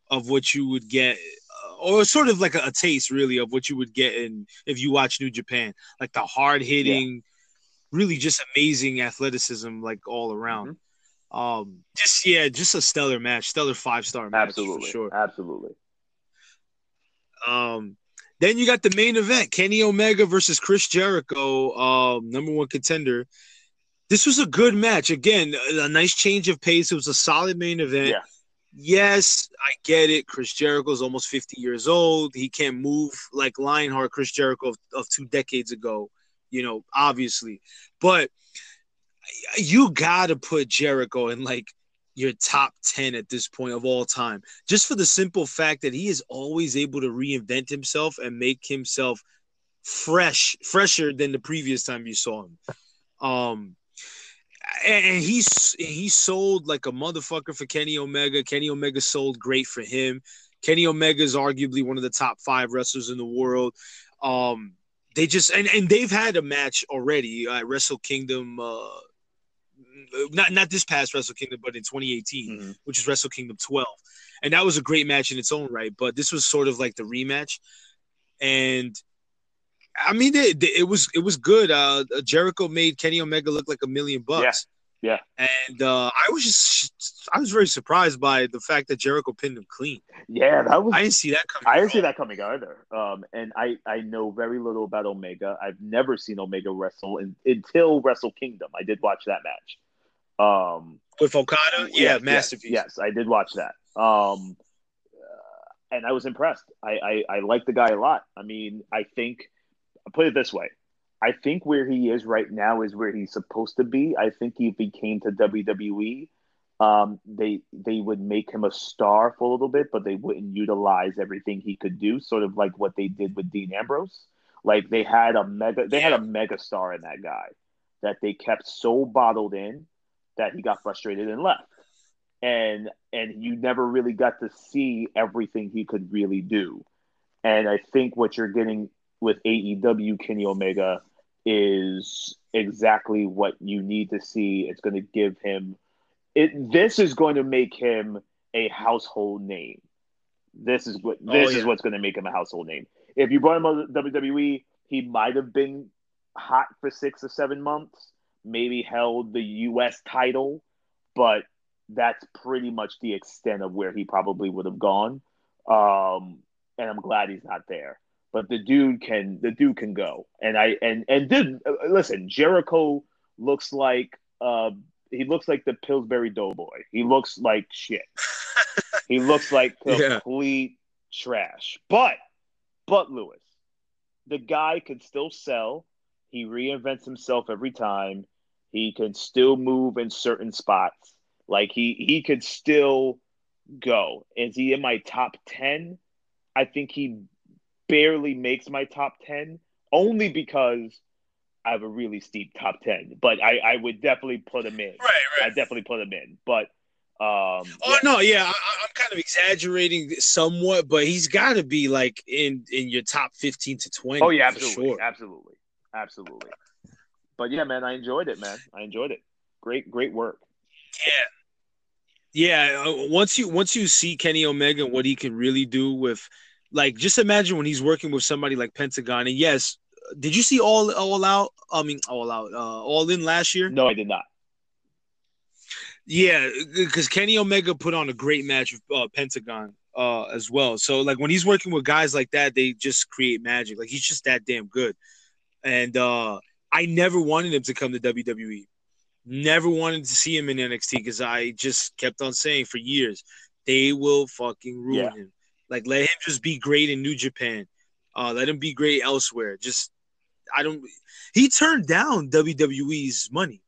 of what you would get uh, or sort of like a, a taste really of what you would get in if you watch New Japan. Like the hard hitting, really just amazing athleticism like all around. Um just yeah, just a stellar match, stellar five star match Absolutely, for sure. absolutely. Um, then you got the main event: Kenny Omega versus Chris Jericho, um, number one contender. This was a good match. Again, a, nice change of pace. It was a solid main event. Yeah. Yes, I get it. Chris Jericho's almost 50 years old. He can't move like Lionheart Chris Jericho of, of two decades ago, you know, obviously. But you got to put Jericho in like your top 10 at this point of all time just for the simple fact that he is always able to reinvent himself and make himself fresh fresher than the previous time you saw him um and he's he sold like a motherfucker for Kenny Omega. Kenny Omega sold great for him. Kenny Omega is arguably one of the top five wrestlers in the world. Um, they just and, and they've had a match already at Wrestle Kingdom. Uh, not not this past Wrestle Kingdom, but in 2018 Mhm. which is Wrestle Kingdom 12. And that was a great match in its own right, but this was sort of like the rematch. And I mean, it, it was it was good. Uh, Jericho made Kenny Omega look like a million bucks. Yeah, And uh, I was just I was very surprised by the fact that Jericho pinned him clean. Yeah, that was. I didn't see that coming. I didn't see that coming either. Um, and I, I know very little about Omega. I've never seen Omega wrestle in, until Wrestle Kingdom. I did watch that match. Um, with Okada. Yeah, yes, masterpiece. Yes, yes, I did watch that. Um, uh, and I was impressed. I, I, I like the guy a lot. I mean, I think, I'll put it this way. I think where he is right now is where he's supposed to be. I think if he came to WWE, um, they they would make him a star for a little bit, but they wouldn't utilize everything he could do. Sort of like what they did with Dean Ambrose. Like they had a mega, they had a mega star in that guy that they kept so bottled in that he got frustrated and left. And and you never really got to see everything he could really do. And I think what you're getting with AEW Kenny Omega is exactly what you need to see. It's going to give him it. This is going to make him a household name. This is what Oh, this is what's going to make him a household name. If you brought him to WWE, he might have been hot for six or seven months, maybe held the U.S. title, but that's pretty much the extent of where he probably would have gone. Um, and I'm glad he's not there. But the dude can, the dude can go. And I and and did uh, listen. Jericho looks like uh he looks like the Pillsbury Doughboy. He looks like shit. he looks like Yeah. complete trash. But but Lewis, the guy can still sell. He reinvents himself every time. He can still move in certain spots. Like he he could still go. Is he in my top 10? I think he barely makes my top 10 only because I have a really steep top 10. But I, I would definitely put him in. Right, right. I definitely put him in. But um Oh yeah. no, yeah, I, I'm kind of exaggerating somewhat, but he's got to be like in in your top 15 to 20. Oh yeah, for absolutely. sure. Absolutely. Absolutely. But yeah, man, I enjoyed it, man. I enjoyed it. Great, great work. Yeah, yeah. uh, Once you once you see Kenny Omega and what he can really do with, like, just imagine when he's working with somebody like Pentagon. And yes, did you see all all out? I mean, all out, uh, all in last year? No, I did not. Yeah, because Kenny Omega put on a great match with uh, Pentagon uh, as well. So like when he's working with guys like that, they just create magic. Like he's just that damn good. And uh, I never wanted him to come to WWE. Never wanted to see him in NXT because I just kept on saying for years they will fucking ruin yeah. him. Like let him just be great in New Japan. Uh, let him be great elsewhere. Just I don't. He turned down WWE's money.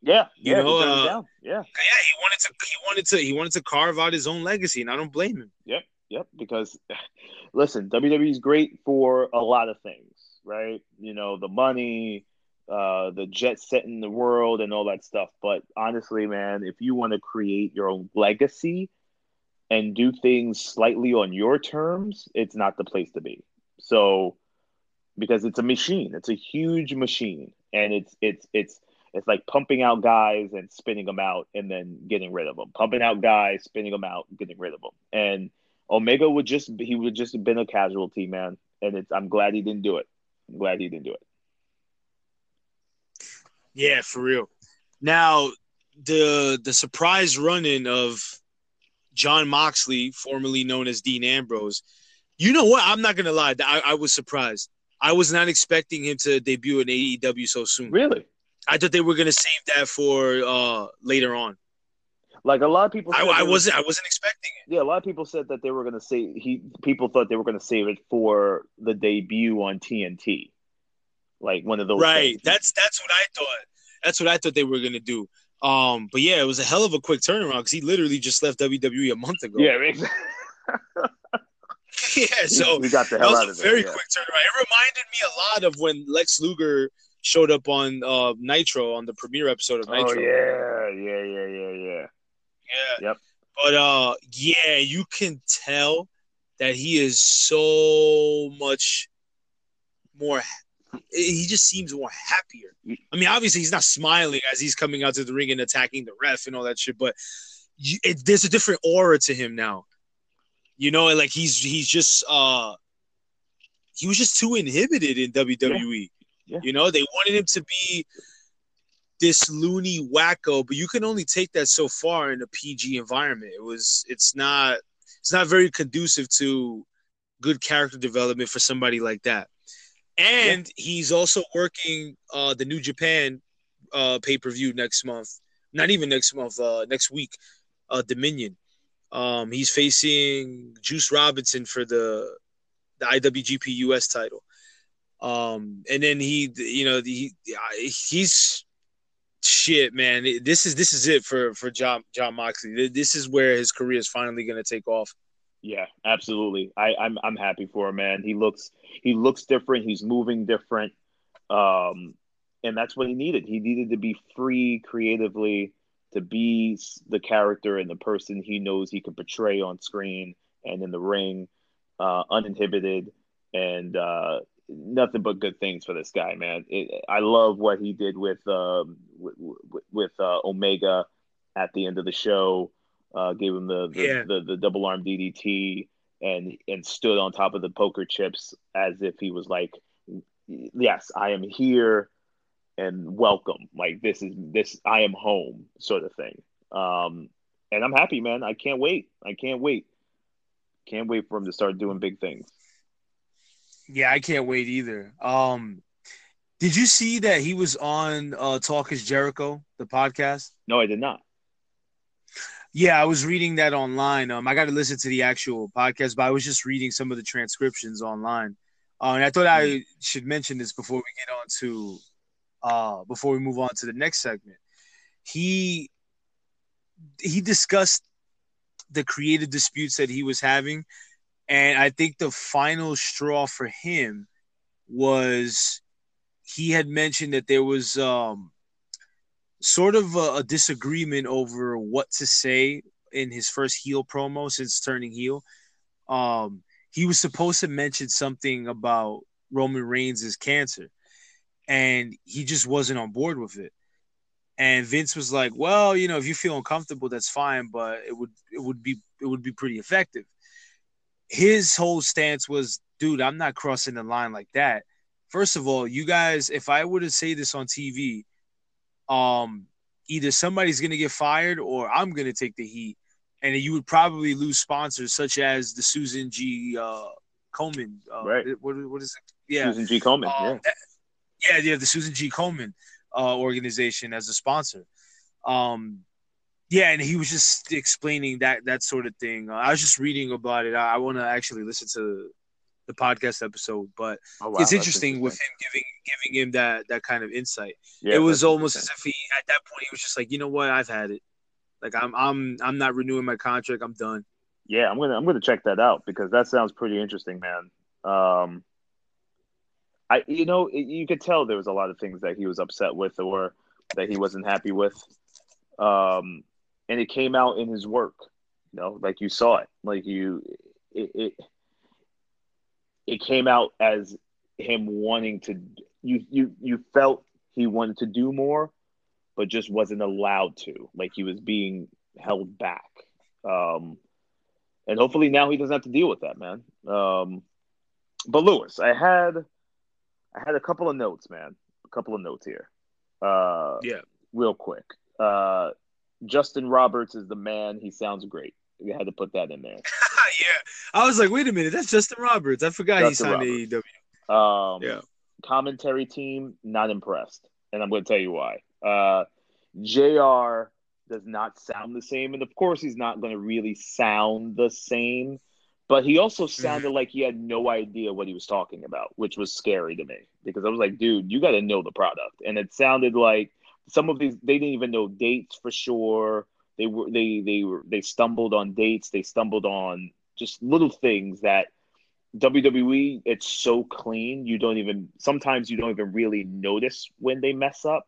Yeah, you yeah, know, uh, yeah, yeah. He wanted to. He wanted to. He wanted to carve out his own legacy, and I don't blame him. Yep, yep. Because listen, WWE is great for a lot of things, right? You know, the money, uh, the jet setting the world, and all that stuff. But honestly, man, if you want to create your own legacy and do things slightly on your terms, it's not the place to be. So, because it's a machine, it's a huge machine, and it's it's it's it's like pumping out guys and spinning them out and then getting rid of them. Pumping out guys, spinning them out, getting rid of them. And Omega would just he would just have been a casualty, man. And it's I'm glad he didn't do it. I'm glad he didn't do it. Yeah, for real. Now the the surprise run-in of Jon Moxley, formerly known as Dean Ambrose. You know what? I'm not gonna lie. I, I was surprised. I was not expecting him to debut in AEW so soon. Really? I thought they were gonna save that for uh, later on. Like a lot of people, I, I wasn't. I wasn't expecting it. Yeah, a lot of people said that they were gonna say he. People thought they were gonna save it for the debut on TNT, like one of those. Right. Things. That's that's what I thought. That's what I thought they were gonna do. Um, but yeah, it was a hell of a quick turnaround because he literally just left WWE a month ago. Yeah, exactly. yeah, so we got the hell out of it. Very yeah. quick turnaround. It reminded me a lot of when Lex Luger showed up on uh, Nitro on the premiere episode of Nitro. Oh yeah, yeah, yeah, yeah, yeah. Yeah. Yep. But uh, yeah, you can tell that he is so much more. He just seems more happier. I mean, obviously, he's not smiling as he's coming out to the ring and attacking the ref and all that shit, but you, it, there's a different aura to him now. You know, like he's he's just uh he was just too inhibited in WWE. Yeah. You know, they wanted him to be this loony wacko, but you can only take that so far in a PG environment. It was it's not it's not very conducive to good character development for somebody like that. And yeah. he's also working uh the New Japan uh pay-per-view next month. Not even next month, uh next week, uh Dominion. Um he's facing Juice Robinson for the the IWGP US title. Um, and then he, you know, he he's shit, man. This is this is it for for John Jon Moxley. This is where his career is finally going to take off. Yeah, absolutely. I, I'm I'm happy for him, man. He looks he looks different. He's moving different, um, and that's what he needed. He needed to be free creatively to be the character and the person he knows he can portray on screen and in the ring, uh, uninhibited. And uh, nothing but good things for this guy, man. It, I love what he did with um, with, with uh, Omega at the end of the show. Uh, gave him the the, yeah. the, the double arm DDT and and stood on top of the poker chips as if he was like, "Yes, I am here." And welcome, like this is this I am home, sort of thing. Um, and I'm happy, man. I can't wait. I can't wait. Can't wait for him to start doing big things. Yeah, I can't wait either. Um, did you see that he was on uh, Talk is Jericho, the podcast? No, I did not. Yeah, I was reading that online. Um, I got to listen to the actual podcast, but I was just reading some of the transcriptions online. Uh, and I thought I hmm. should mention this before we get on to, uh, before we move on to the next segment. He he discussed the creative disputes that he was having and I think the final straw for him was he had mentioned that there was um, sort of a, a, disagreement over what to say in his first heel promo since turning heel. Um, he was supposed to mention something about Roman Reigns' cancer, and he just wasn't on board with it. And Vince was like, "Well, you know, if you feel uncomfortable, that's fine, but it would it would be it would be pretty effective." his whole stance was, dude, I'm not crossing the line like that. First of all, you guys, if I were to say this on TV, um, either somebody's gonna get fired or I'm gonna take the heat, and you would probably lose sponsors such as the Susan G. Uh, Komen. Uh, Right. What, what is it? Yeah. Susan G. Komen. Um, yeah. that- yeah, yeah, the Susan G. Komen uh, organization as a sponsor. Um, yeah, and he was just explaining that that sort of thing. Uh, I was just reading about it. I, I want to actually listen to the podcast episode, but Oh, wow, it's interesting, with him giving giving him that that kind of insight. Yeah, it was almost as if he at that point he was just like, you know what, I've had it. Like I'm I'm I'm not renewing my contract. I'm done. Yeah, I'm gonna I'm gonna check that out because that sounds pretty interesting, man. Um, I you know it, you could tell there was a lot of things that he was upset with or that he wasn't happy with, um, and it came out in his work. You know, like you saw it, like you it it, it came out as him wanting to. You you you felt he wanted to do more, but just wasn't allowed to. Like he was being held back. Um, and hopefully now he doesn't have to deal with that, man. Um, but Lewis, I had I had a couple of notes, man. A couple of notes here. Uh, Yeah. real quick. Uh, Justin Roberts is the man. He sounds great. You had to put that in there. yeah, I was like, wait a minute, that's Justin Roberts. I forgot Justin he signed Roberts. to AEW. Um, Yeah. Commentary team not impressed, and I'm going to tell you why. Uh, Jr. does not sound the same, and of course he's not going to really sound the same. But he also sounded like he had no idea what he was talking about, which was scary to me because I was like, dude, you got to know the product. And it sounded like some of these they didn't even know dates for sure. They were they they were they stumbled on dates. They stumbled on just little things that WWE it's so clean you don't even sometimes you don't even really notice when they mess up,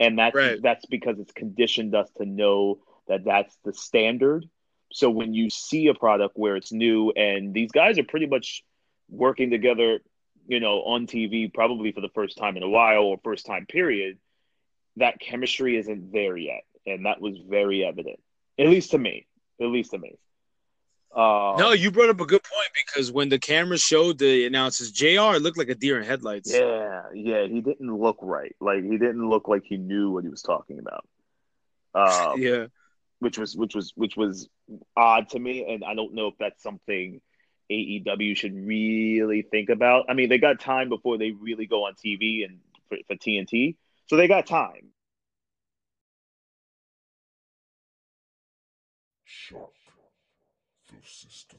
and that's Right. that's because it's conditioned us to know that that's the standard. So when you see a product where it's new and these guys are pretty much working together, you know, on TV probably for the first time in a while or first time period, that chemistry isn't there yet, and that was very evident, at least to me. At least to me. Uh, No, you brought up a good point because when the camera showed the announcers, Jr. looked like a deer in headlights. Yeah, yeah, he didn't look right. Like he didn't look like he knew what he was talking about. Um, yeah. which was which was which was odd to me, and I don't know if that's something AEW should really think about. I mean, they got time before they really go on TV and for, for TNT, so they got time. Shark the system.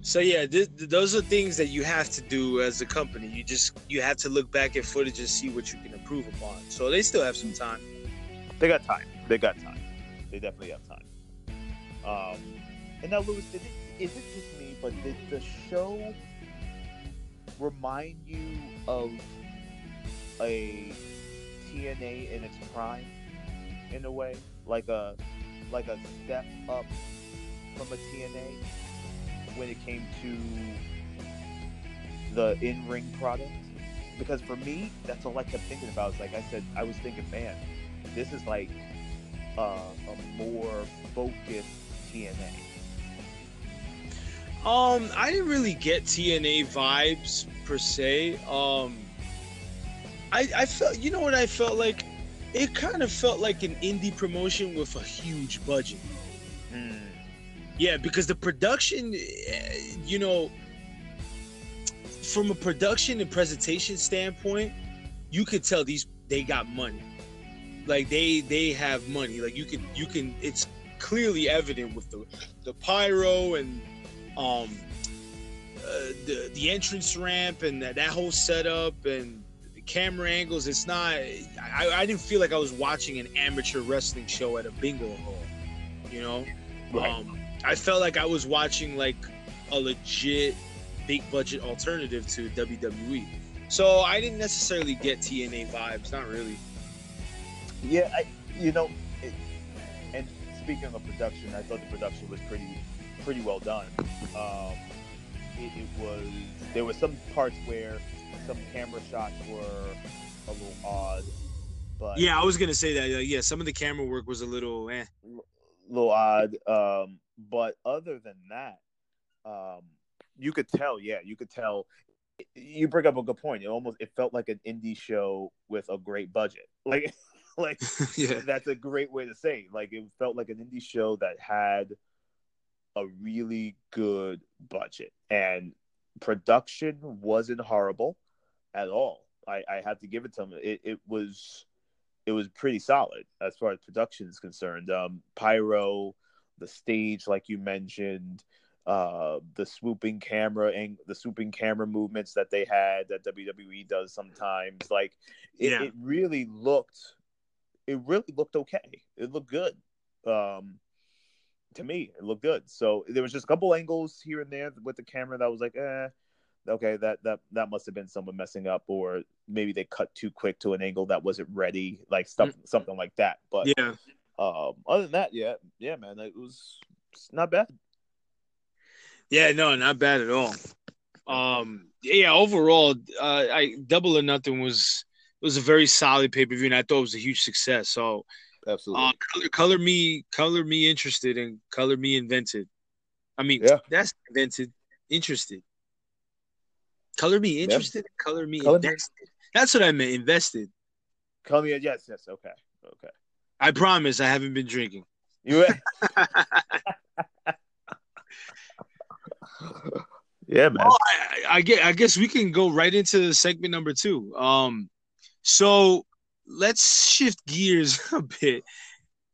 So yeah, th- th- those are things that you have to do as a company. You just you have to look back at footage and see what you can improve upon. So they still have some time. They got time. They got time. They definitely have time. Um, and now, Lewis, did it, is it just me, but did the show remind you of a TNA in its prime, in a way, like a like a step up from a TNA when it came to the in-ring product? Because for me, that's all I kept thinking about. Is like I said, I was thinking, man, this is like uh, a more focused TNA. Um, I didn't really get TNA vibes per se. Um, I I felt you know what I felt like. It kind of felt like an indie promotion with a huge budget. Yeah, because the production, eh, you know, from a production and presentation standpoint, you could tell these they got money. Like they they have money. Like you can you can it's clearly evident with the the pyro and um uh, the the entrance ramp and that, that whole setup and camera angles. It's not. I, I didn't feel like I was watching an amateur wrestling show at a bingo hall. You know. Um, I felt like I was watching like a legit big budget alternative to WWE. So I didn't necessarily get TNA vibes, not really. Yeah, I, you know, it, and speaking of production, I thought the production was pretty, pretty well done. Um, it, it was there were some parts where some camera shots were a little odd, but Yeah, I was gonna say that. uh, yeah, some of the camera work was a little eh. little odd. Um, but other than that, um, you could tell. Yeah, you could tell. You bring up a good point. It almost it felt like an indie show with a great budget. Like, like yeah. that's a great way to say. it. Like it felt like an indie show that had a really good budget and production wasn't horrible at all. I, I have to give it to them. It, it was it was pretty solid as far as production is concerned. Um, pyro, the stage, like you mentioned, uh, the swooping camera and the swooping camera movements that they had that WWE does sometimes. Like it, Yeah. it really looked, it really looked okay. It looked good. Um, to me, it looked good. So there was just a couple angles here and there with the camera that was like, eh, okay, that that that must have been someone messing up, or maybe they cut too quick to an angle that wasn't ready, like stuff something like that. But Yeah. um, other than that, yeah, yeah, man, it was not bad. Yeah, no, not bad at all. Um, yeah, overall, uh, I double or nothing was was a very solid pay per view, and I thought it was a huge success. So, Absolutely. uh, color, color me, color me interested, and color me invented. I mean, Yeah. that's invented, interested. Color me interested, color me Color me- invested. That's what I meant, invested. Call me. Yes, yes. Okay, okay. I promise, I haven't been drinking. You. yeah, man. Well, I, I get. I guess we can go right into segment number two. Um, so let's shift gears a bit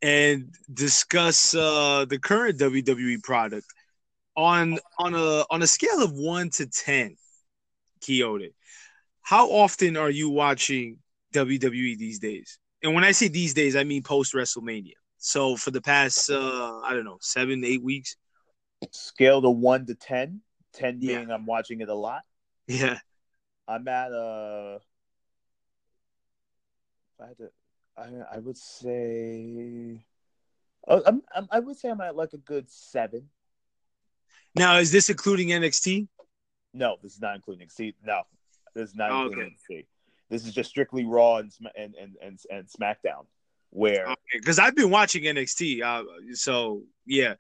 and discuss uh, the current WWE product on on a on a scale of one to ten. Quixote, how often are you watching WWE these days? And when I say these days, I mean post WrestleMania. So for the past, uh, I don't know, seven, eight weeks. Scale to one to ten. Ten Yeah. being I'm watching it a lot. Yeah, I'm at uh if I had to I I would say oh, I'm, I'm I would say I'm at like a good seven. Now, is this including NXT? No, this is not including see no. This is not Oh, including NXT. This is just strictly Raw and and and and, and SmackDown where Because I've been watching NXT. Uh, so yeah,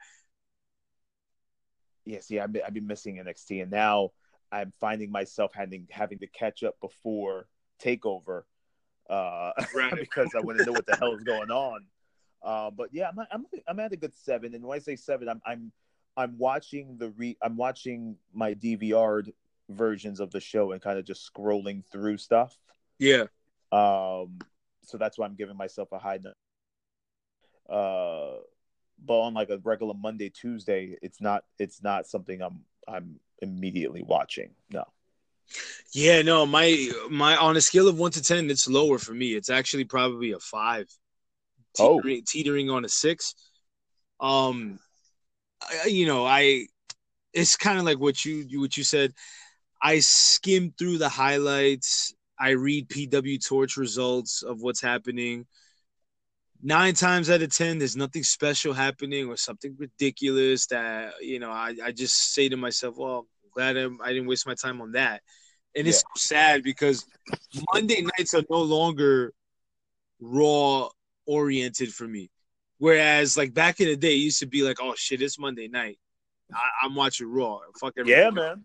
yeah, see, I've been, I've been missing NXT, and now I'm finding myself having having to catch up before Takeover, uh, Right. because I want to know what the hell is going on. Uh, but yeah, I'm, I'm I'm at a good seven, and when I say seven, I'm I'm I'm watching the re I'm watching my DVR'd versions of the show and kind of just scrolling through stuff. yeah, Um, so that's why I'm giving myself a high note. Uh, but on like a regular Monday, Tuesday, it's not it's not something I'm I'm immediately watching. No. yeah. No, my my on a scale of one to ten, it's lower for me. It's actually probably a five. Oh. Teetering, teetering on a six. Um, you know, I it's kind of like what you you- what you said. I skim through the highlights. I read PW Torch results of what's happening. Nine times out of ten, there's nothing special happening or something ridiculous that you know. I, I just say to myself, "Well, I'm glad I, I didn't waste my time on that." And it's so sad because Monday nights are no longer raw oriented for me. Whereas, like back in the day, it used to be like, "Oh shit, it's Monday night. I, I'm watching Raw. Fuck everything." Yeah, man.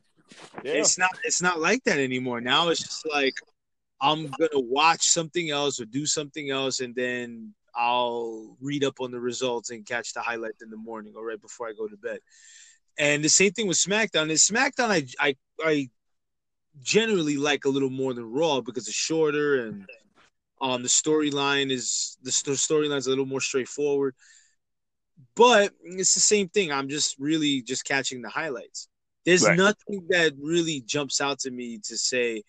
Yeah. It's not it's not like that anymore. Now it's just like I'm gonna watch something else or do something else and then I'll read up on the results and catch the highlight in the morning or right before I go to bed. And the same thing with SmackDown. Is SmackDown I I I generally like a little more than Raw because it's shorter and um the storyline is the st- storyline's a little more straightforward. But it's the same thing. I'm just really just catching the highlights. There's Right. nothing that really jumps out to me to say,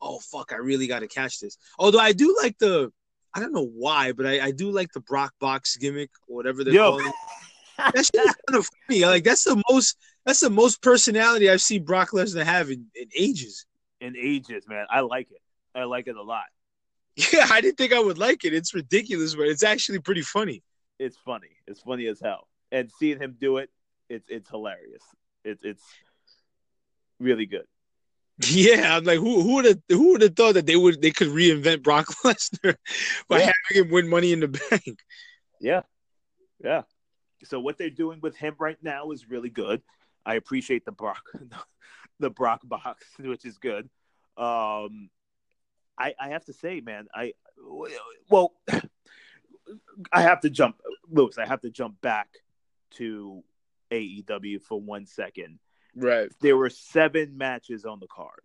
"Oh fuck, I really got to catch this." Although I do like the, I don't know why, but I, I do like the Brock box gimmick or whatever they're Yo. calling. it. That shit is kind of funny. Like that's the most that's the most personality I've seen Brock Lesnar have in, in ages. In ages, man. I like it. I like it a lot. Yeah, I didn't think I would like it. It's ridiculous, but it's actually pretty funny. It's funny. It's funny as hell. And seeing him do it, it's it's hilarious. It's it's really good. Yeah, I'm like, who who would have who would have thought that they would they could reinvent Brock Lesnar by Yeah. having him win Money in the Bank? Yeah. Yeah. So what they're doing with him right now is really good. I appreciate the Brock the Brock box, which is good. Um I I have to say, man, I well, I have to jump, Lewis. I have to jump back to AEW for one second. Right. There were seven matches on the card.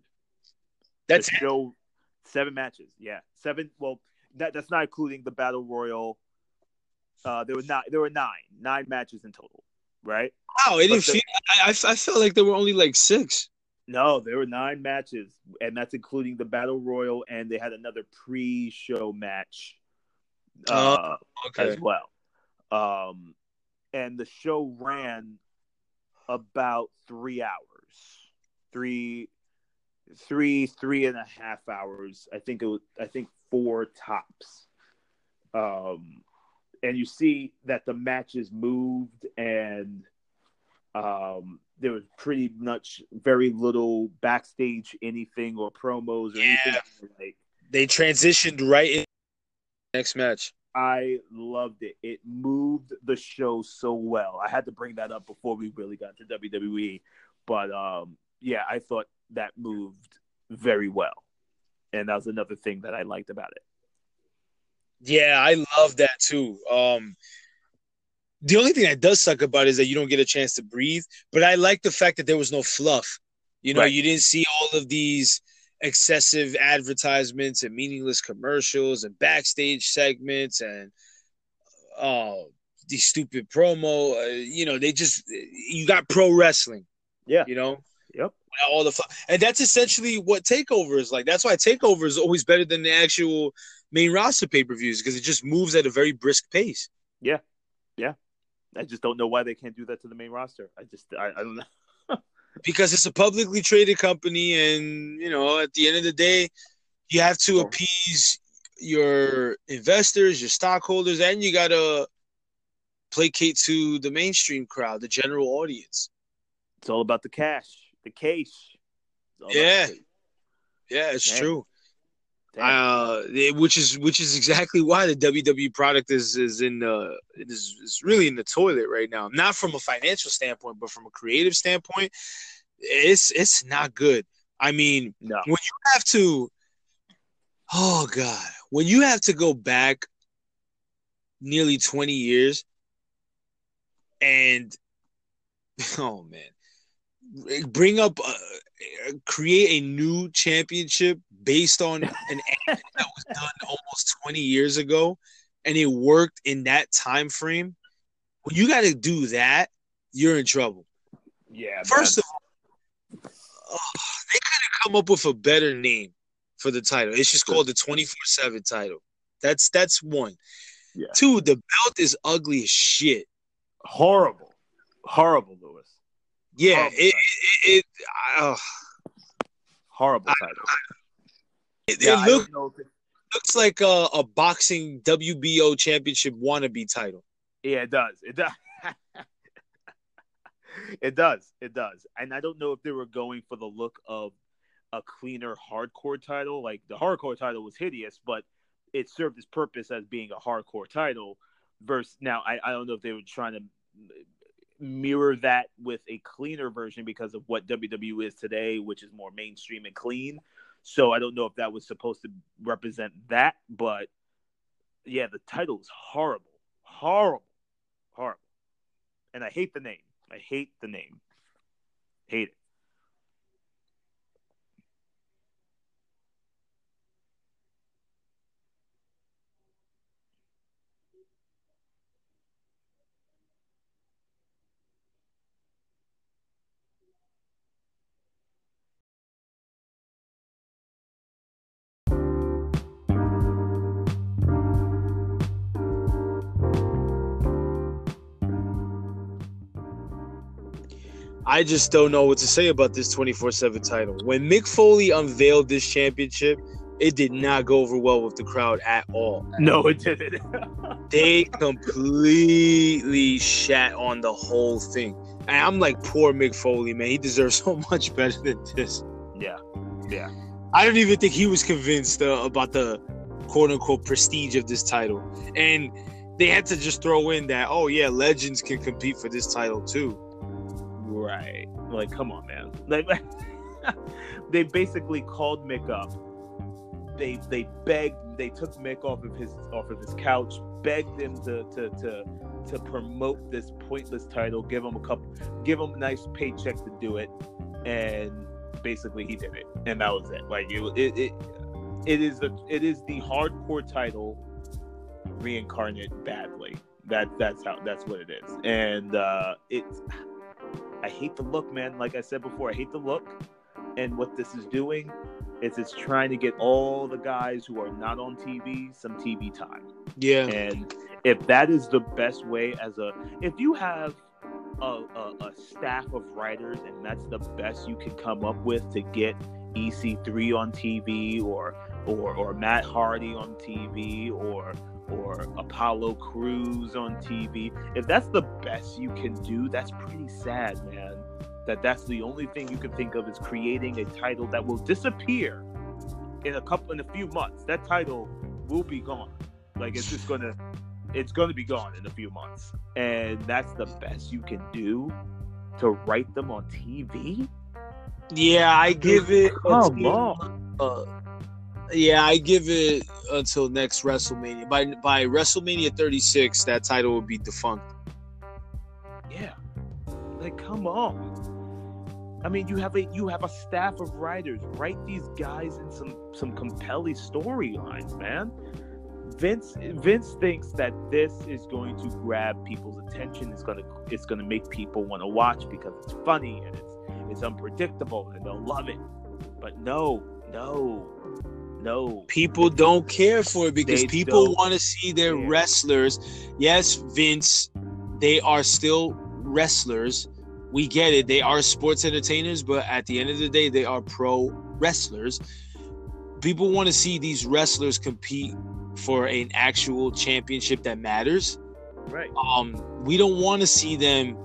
That's the show. Seven matches. Yeah, seven. Well, that, that's not including the battle royal. Uh, there were nine. There were nine. Nine matches in total. Right. wow. It didn't feel. I, I I felt like there were only like six. No, there were nine matches, and that's including the battle royal, and they had another pre-show match uh, Okay. as well. Um, and the show ran about three hours, three, three, three and a half hours. I think it was. I think four tops. Um, and you see that the matches moved, and um, there was pretty much very little backstage anything or promos or anything. Like They transitioned right in next match. I loved it. It moved the show so well. I had to bring that up before we really got to WWE, but um, yeah, I thought that moved very well, and that was another thing that I liked about it. Yeah, I love that too. Um, the only thing that does suck about it is that you don't get a chance to breathe. But I like the fact that there was no fluff. You know, Right. you didn't see all of these excessive advertisements and meaningless commercials and backstage segments and uh, these stupid promo. Uh, you know, they just you got pro wrestling. Yeah. You know, Yep. all the fluff, and that's essentially what Takeover is like. That's why Takeover is always better than the actual main roster pay per views because it just moves at a very brisk pace. I just don't know why they can't do that to the main roster. I just I, I don't know. because it's a publicly traded company and you know at the end of the day you have to appease your investors your stockholders and you gotta placate to the mainstream crowd the general audience It's all about the cash, the cash. It's all about Yeah. yeah it's Damn. true. Uh which is which is exactly why the wwe product is is in the is, is really in the toilet right now. Not from a financial standpoint but from a creative standpoint it's it's not good. I mean no. When you have to oh god. When you have to go back nearly 20 years and oh man bring up uh, create a new championship based on an angle that was done almost 20 years ago and it worked in that time frame when you got to do that you're in trouble Yeah. First of all, oh, they could have come up with a better name for the title. It's just called the twenty four seven title. That's that's one. Yeah. Two, the belt is ugly as shit. horrible, horrible, Lewis. Yeah, Horrible it title. it, it, uh, Horrible title. It, Yeah, it look, don't know if it- looks like a, a boxing WBO championship wannabe title. Yeah, it does. It does. it does. It does. And I don't know if they were going for the look of a cleaner hardcore title. Like the hardcore title was hideous, but it served its purpose as being a hardcore title. Versus now, I, I don't know if they were trying to mirror that with a cleaner version because of what WWE is today, which is more mainstream and clean. So I don't know if that was supposed to represent that, but yeah, the title is horrible, horrible, horrible, and I hate the name. I hate the name. Hate it. I just don't know what to say about this 24 7 title. When Mick Foley unveiled this championship, it did not go over well with the crowd at all. No, it didn't. They completely shat on the whole thing. And I'm like, poor Mick Foley, man. He deserves so much better than this. yeah, yeah. I don't even think he was convinced uh, about the quote unquote prestige of this title. And they had to just throw in that, oh, yeah, legends can compete for this title too. Right. Like, come on, man. Like, they basically called Mick up. They they begged. they took Mick off of his off of his couch, begged him to to to to promote this pointless title, give him a couple, give him a nice paycheck to do it, and basically he did it, and that was it. Like it it it, it is the it is the hardcore title reincarnate badly. That that's how that's what it is, and uh, it's. I hate the look, man. Like I said before, I hate the look, and what this is doing is it's trying to get all the guys who are not on TV some TV time. Yeah. And if that is the best way as a if you have a, a, a, staff of writers and that's the best you can come up with to get EC3 on TV or or or Matt Hardy on TV or or Apollo Crews on TV, if that's the best you can do, that's pretty sad, man that that's the only thing you can think of is creating a title that will disappear in a couple in a few months. That title will be gone. Like it's just gonna it's gonna be gone in a few months. And that's the best you can do to write them on TV. Yeah, I give it Come on. uh, yeah, I give it until next WrestleMania. By by WrestleMania 36, that title will be defunct. Yeah. Like come on. I mean, you have a you have a staff of writers. Write these guys in some some compelling storylines, man. Vince Vince thinks that this is going to grab people's attention. It's gonna it's gonna make people want to watch because it's funny and it's it's unpredictable and they'll love it. But no, no, no. People don't care for it because They people want to see their care. wrestlers. Yes, Vince, they are still wrestlers. We get it. They are sports entertainers, but at the end of the day, they are pro wrestlers. People want to see these wrestlers compete for an actual championship that matters. Right. Um, we don't want to see them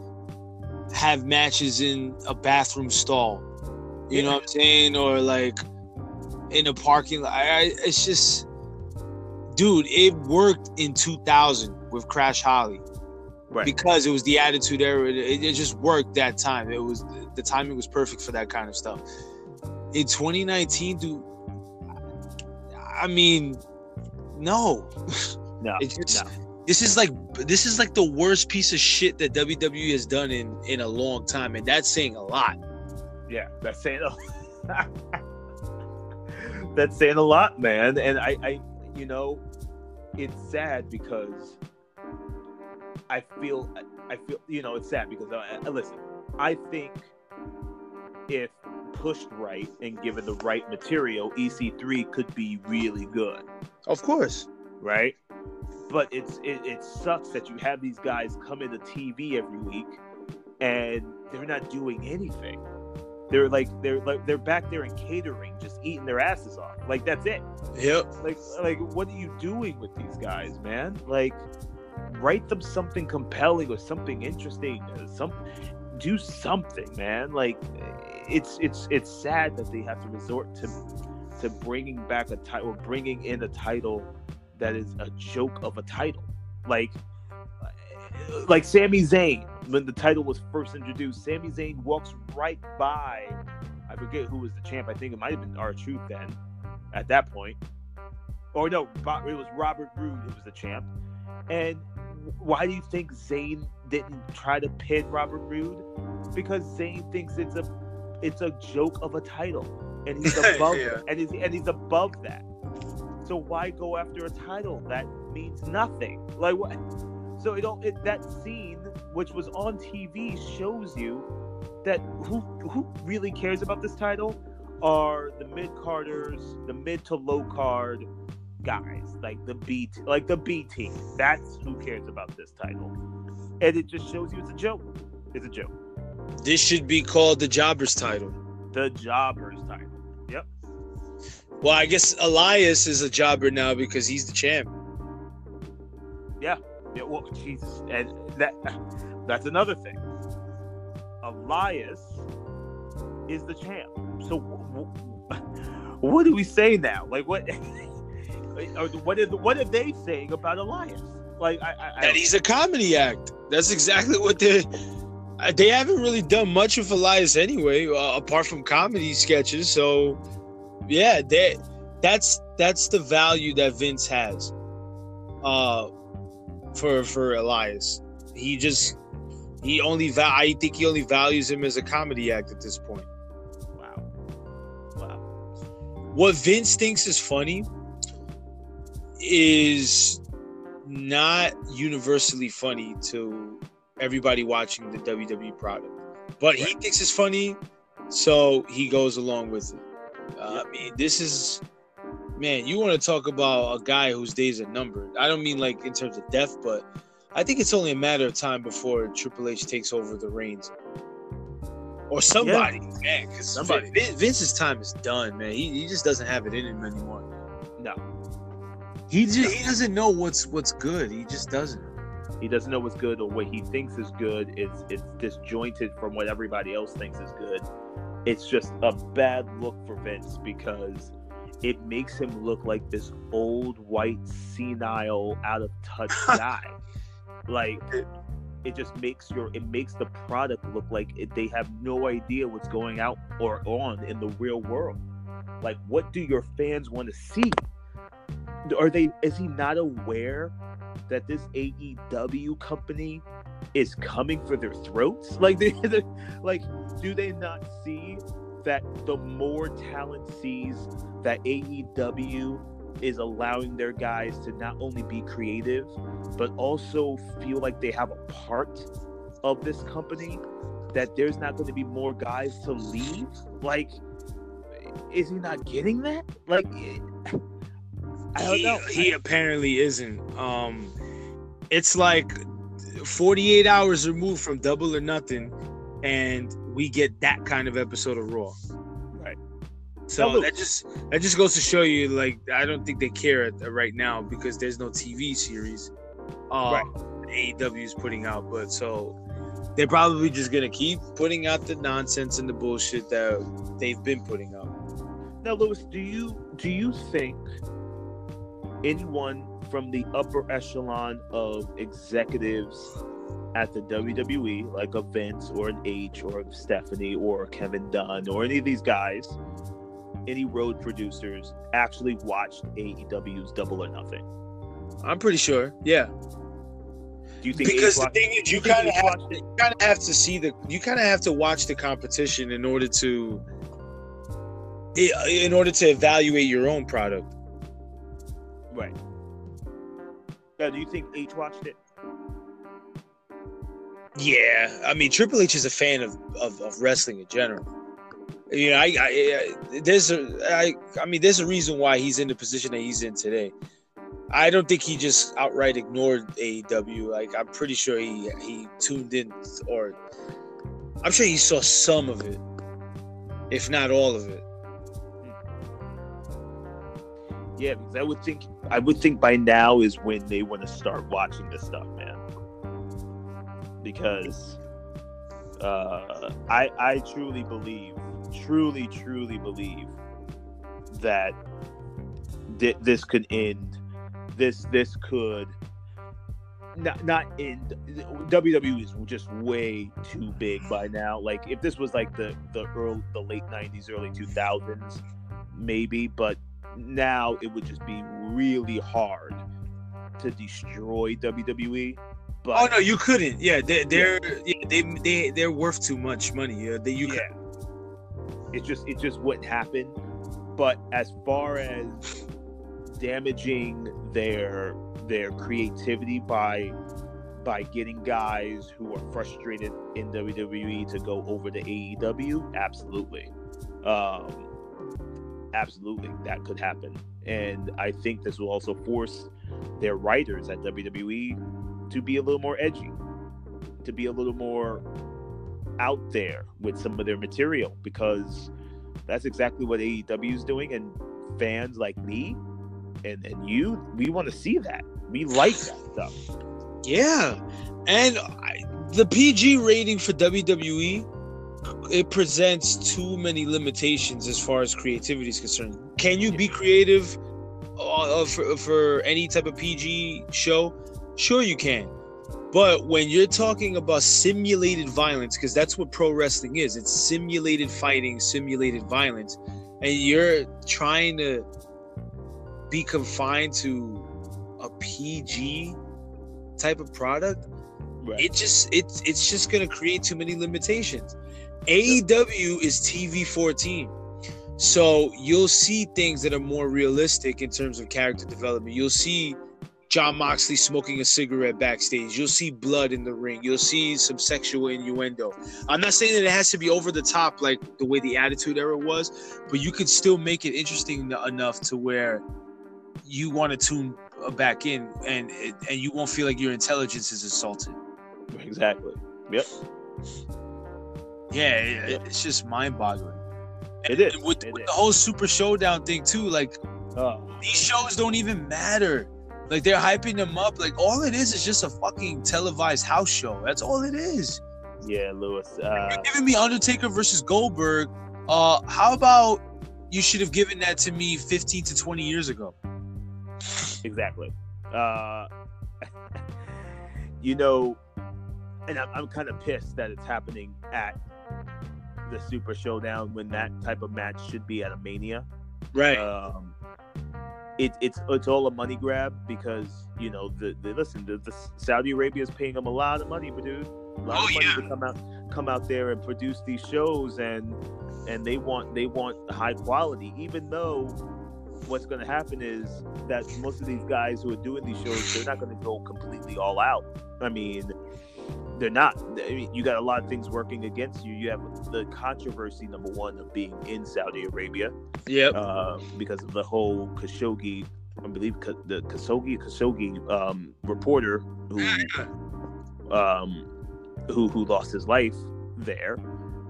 have matches in a bathroom stall. You know what I'm saying? Or like in a parking lot. I, it's just, dude, it worked in 2000 with Crash Holly Right. because it was the Attitude Era. It, it just worked that time. It was the timing was perfect for that kind of stuff. In 2019, dude, I mean, no. no. Just, no. this is like this is like the worst piece of shit that WWE has done in in a long time, and that's saying a lot. Yeah, that's saying a that's saying a lot, man. And I, I, you know, it's sad because I feel, I feel, you know, it's sad because I, I listen. I think if pushed right and given the right material, EC3 could be really good, Of course. right? But it's it, it sucks that you have these guys come into TV every week and they're not doing anything. They're like they're like they're back there in catering, just eating their asses off. Like that's it. Yep. Like like what are you doing with these guys, man? Like write them something compelling or something interesting. Or some do something, man. Like it's it's it's sad that they have to resort to to bringing back a title, or bringing in a title that is a joke of a title. Like like Sami Zayn when the title was first introduced. Sami Zayn walks right by. I forget who was the champ. I think it might have been R Truth then, at that point. Or no, it was Robert Roode who was the champ. And why do you think Zayn didn't try to pin Robert Roode? Because Zayn thinks it's a it's a joke of a title, and he's above Yeah. and he's and he's above that. So why go after a title that means nothing? Like what? So it don't it, that scene which was on TV shows you that who who really cares about this title are the mid carders, the mid to low card guys, like the B like the B team. That's who cares about this title, and it just shows you it's a joke. It's a joke. This should be called the Jobbers title. The jobbers title. Yep. Well, I guess Elias is a jobber now because he's the champ. Yeah, well, Jesus, and that that's another thing. Elias is the champ. So, what do we say now? Like, what? or what is what are they saying about Elias? Like, I, I, And he's a comedy act. That's exactly what they. uh, They haven't really done much with Elias anyway, uh, apart from comedy sketches. So, yeah, they, that's that's the value that Vince has. Uh, for for Elias, he just he only val- I think he only values him as a comedy act at this point. Wow. Wow. What Vince thinks is funny is not universally funny to everybody watching the WWE product, but he thinks it's funny, so he goes along with it. Uh, I mean, this is man. You want to talk about a guy whose days are numbered? I don't mean like in terms of death, but I think it's only a matter of time before Triple H takes over the reins, or somebody, man. Because Somebody. Vince's time is done, man. He, he just doesn't have it in him anymore. No. He just, he doesn't know what's what's good. He just doesn't. He doesn't know what's good or what he thinks is good. It's it's disjointed from what everybody else thinks is good. It's just a bad look for Vince because it makes him look like this old white senile out of touch guy. like it just makes your it makes the product look like it, they have no idea what's going out or on in the real world. Like what do your fans want to see? Are they is he not aware that this AEW company is coming for their throats? Like they, they like do they not see that the more talent sees that AEW is allowing their guys to not only be creative but also feel like they have a part of this company that there's not going to be more guys to leave like is he not getting that like I don't he, know. He apparently isn't. Um, it's like 48 hours removed from Double or Nothing, and we get that kind of episode of Raw. Right. So Now, that just that just goes to show you, like, I don't think they care at, right now because there's no TV series. Uh, AEW is putting out, but so they're probably just gonna keep putting out the nonsense and the bullshit that they've been putting out. Now, Lewis, do you do you think anyone from the upper echelon of executives at the WWE, like a Vince or an H or a Stephanie or a Kevin Dunn or any of these guys, any road producers, actually watched AEW's Double or Nothing? I'm pretty sure. Yeah. Do you think because Ace the thing is, you think kind of have, watched kind of have to see the, you kind of have to watch the competition in order to, in order to evaluate your own product. Right. Now, do you think H watched it? Yeah, I mean, Triple H is a fan of of, of wrestling in general. You know, I, I, I there's a, I, I mean, there's a reason why he's in the position that he's in today. I don't think he just outright ignored AEW. Like, I'm pretty sure he he tuned in, or I'm sure he saw some of it, if not all of it. Yeah, because I would think I would think by now is when they want to start watching this stuff, man. Because uh, I I truly believe, truly truly believe that thi- this could end. This this could not not end. WWE is just way too big by now. Like if this was like the the early the late '90s, early 2000s, maybe, but now it would just be really hard to destroy WWE. But Oh no, you couldn't. Yeah, they, they're yeah, they they they're worth too much money. Yeah, they, you yeah, it just it just wouldn't happen. But as far as damaging their their creativity by by getting guys who are frustrated in WWE to go over to AEW, absolutely. Um, absolutely that could happen. And I think this will also force their writers at WWE to be a little more edgy, to be a little more out there with some of their material because that's exactly what AEW is doing. And fans like me and, and you, we want to see that. We like that stuff. Yeah, and I, the PG rating for WWE it presents too many limitations as far as creativity is concerned. Can you be creative uh, for, for any type of PG show? Sure, you can. But when you're talking about simulated violence, because that's what pro wrestling is, it's simulated fighting, simulated violence, and you're trying to be confined to a PG type of product, Right. it just it's it's just gonna create too many limitations. AEW is TV 14. So you'll see things that are more realistic in terms of character development. You'll see Jon Moxley smoking a cigarette backstage. You'll see blood in the ring. You'll see some sexual innuendo. I'm not saying that it has to be over the top like the way the Attitude Era was, but you could still make it interesting enough to where you want to tune uh, back in and and you won't feel like your intelligence is assaulted. exactly. Yep. Yeah, it- it's just mind-boggling. It is. With, It with is. the whole Super Showdown thing too, like Oh, these shows don't even matter. Like they're hyping them up. Like all it is is just a fucking televised house show. That's all it is. yeah, Lewis. Uh, You're giving me Undertaker versus Goldberg. Uh, how about you should have given that to me 15 to 20 years ago? exactly. Uh, you know, and I'm, I'm kind of pissed that it's happening at the Super Showdown when that type of match should be at a Mania. Right. Um, it, it's it's all a money grab because you know the, the listen the, the Saudi Arabia is paying them a lot of money, dude. A lot Oh, of money yeah. to come out come out there and produce these shows and and they want they want high quality even though what's going to happen is that most of these guys who are doing these shows they're not going to go completely all out i mean they're not I mean, you got a lot of things working against you you have the controversy number one of being in saudi arabia Yep. uh, because of the whole khashoggi i believe the khashoggi khashoggi um, reporter who um, who who lost his life there,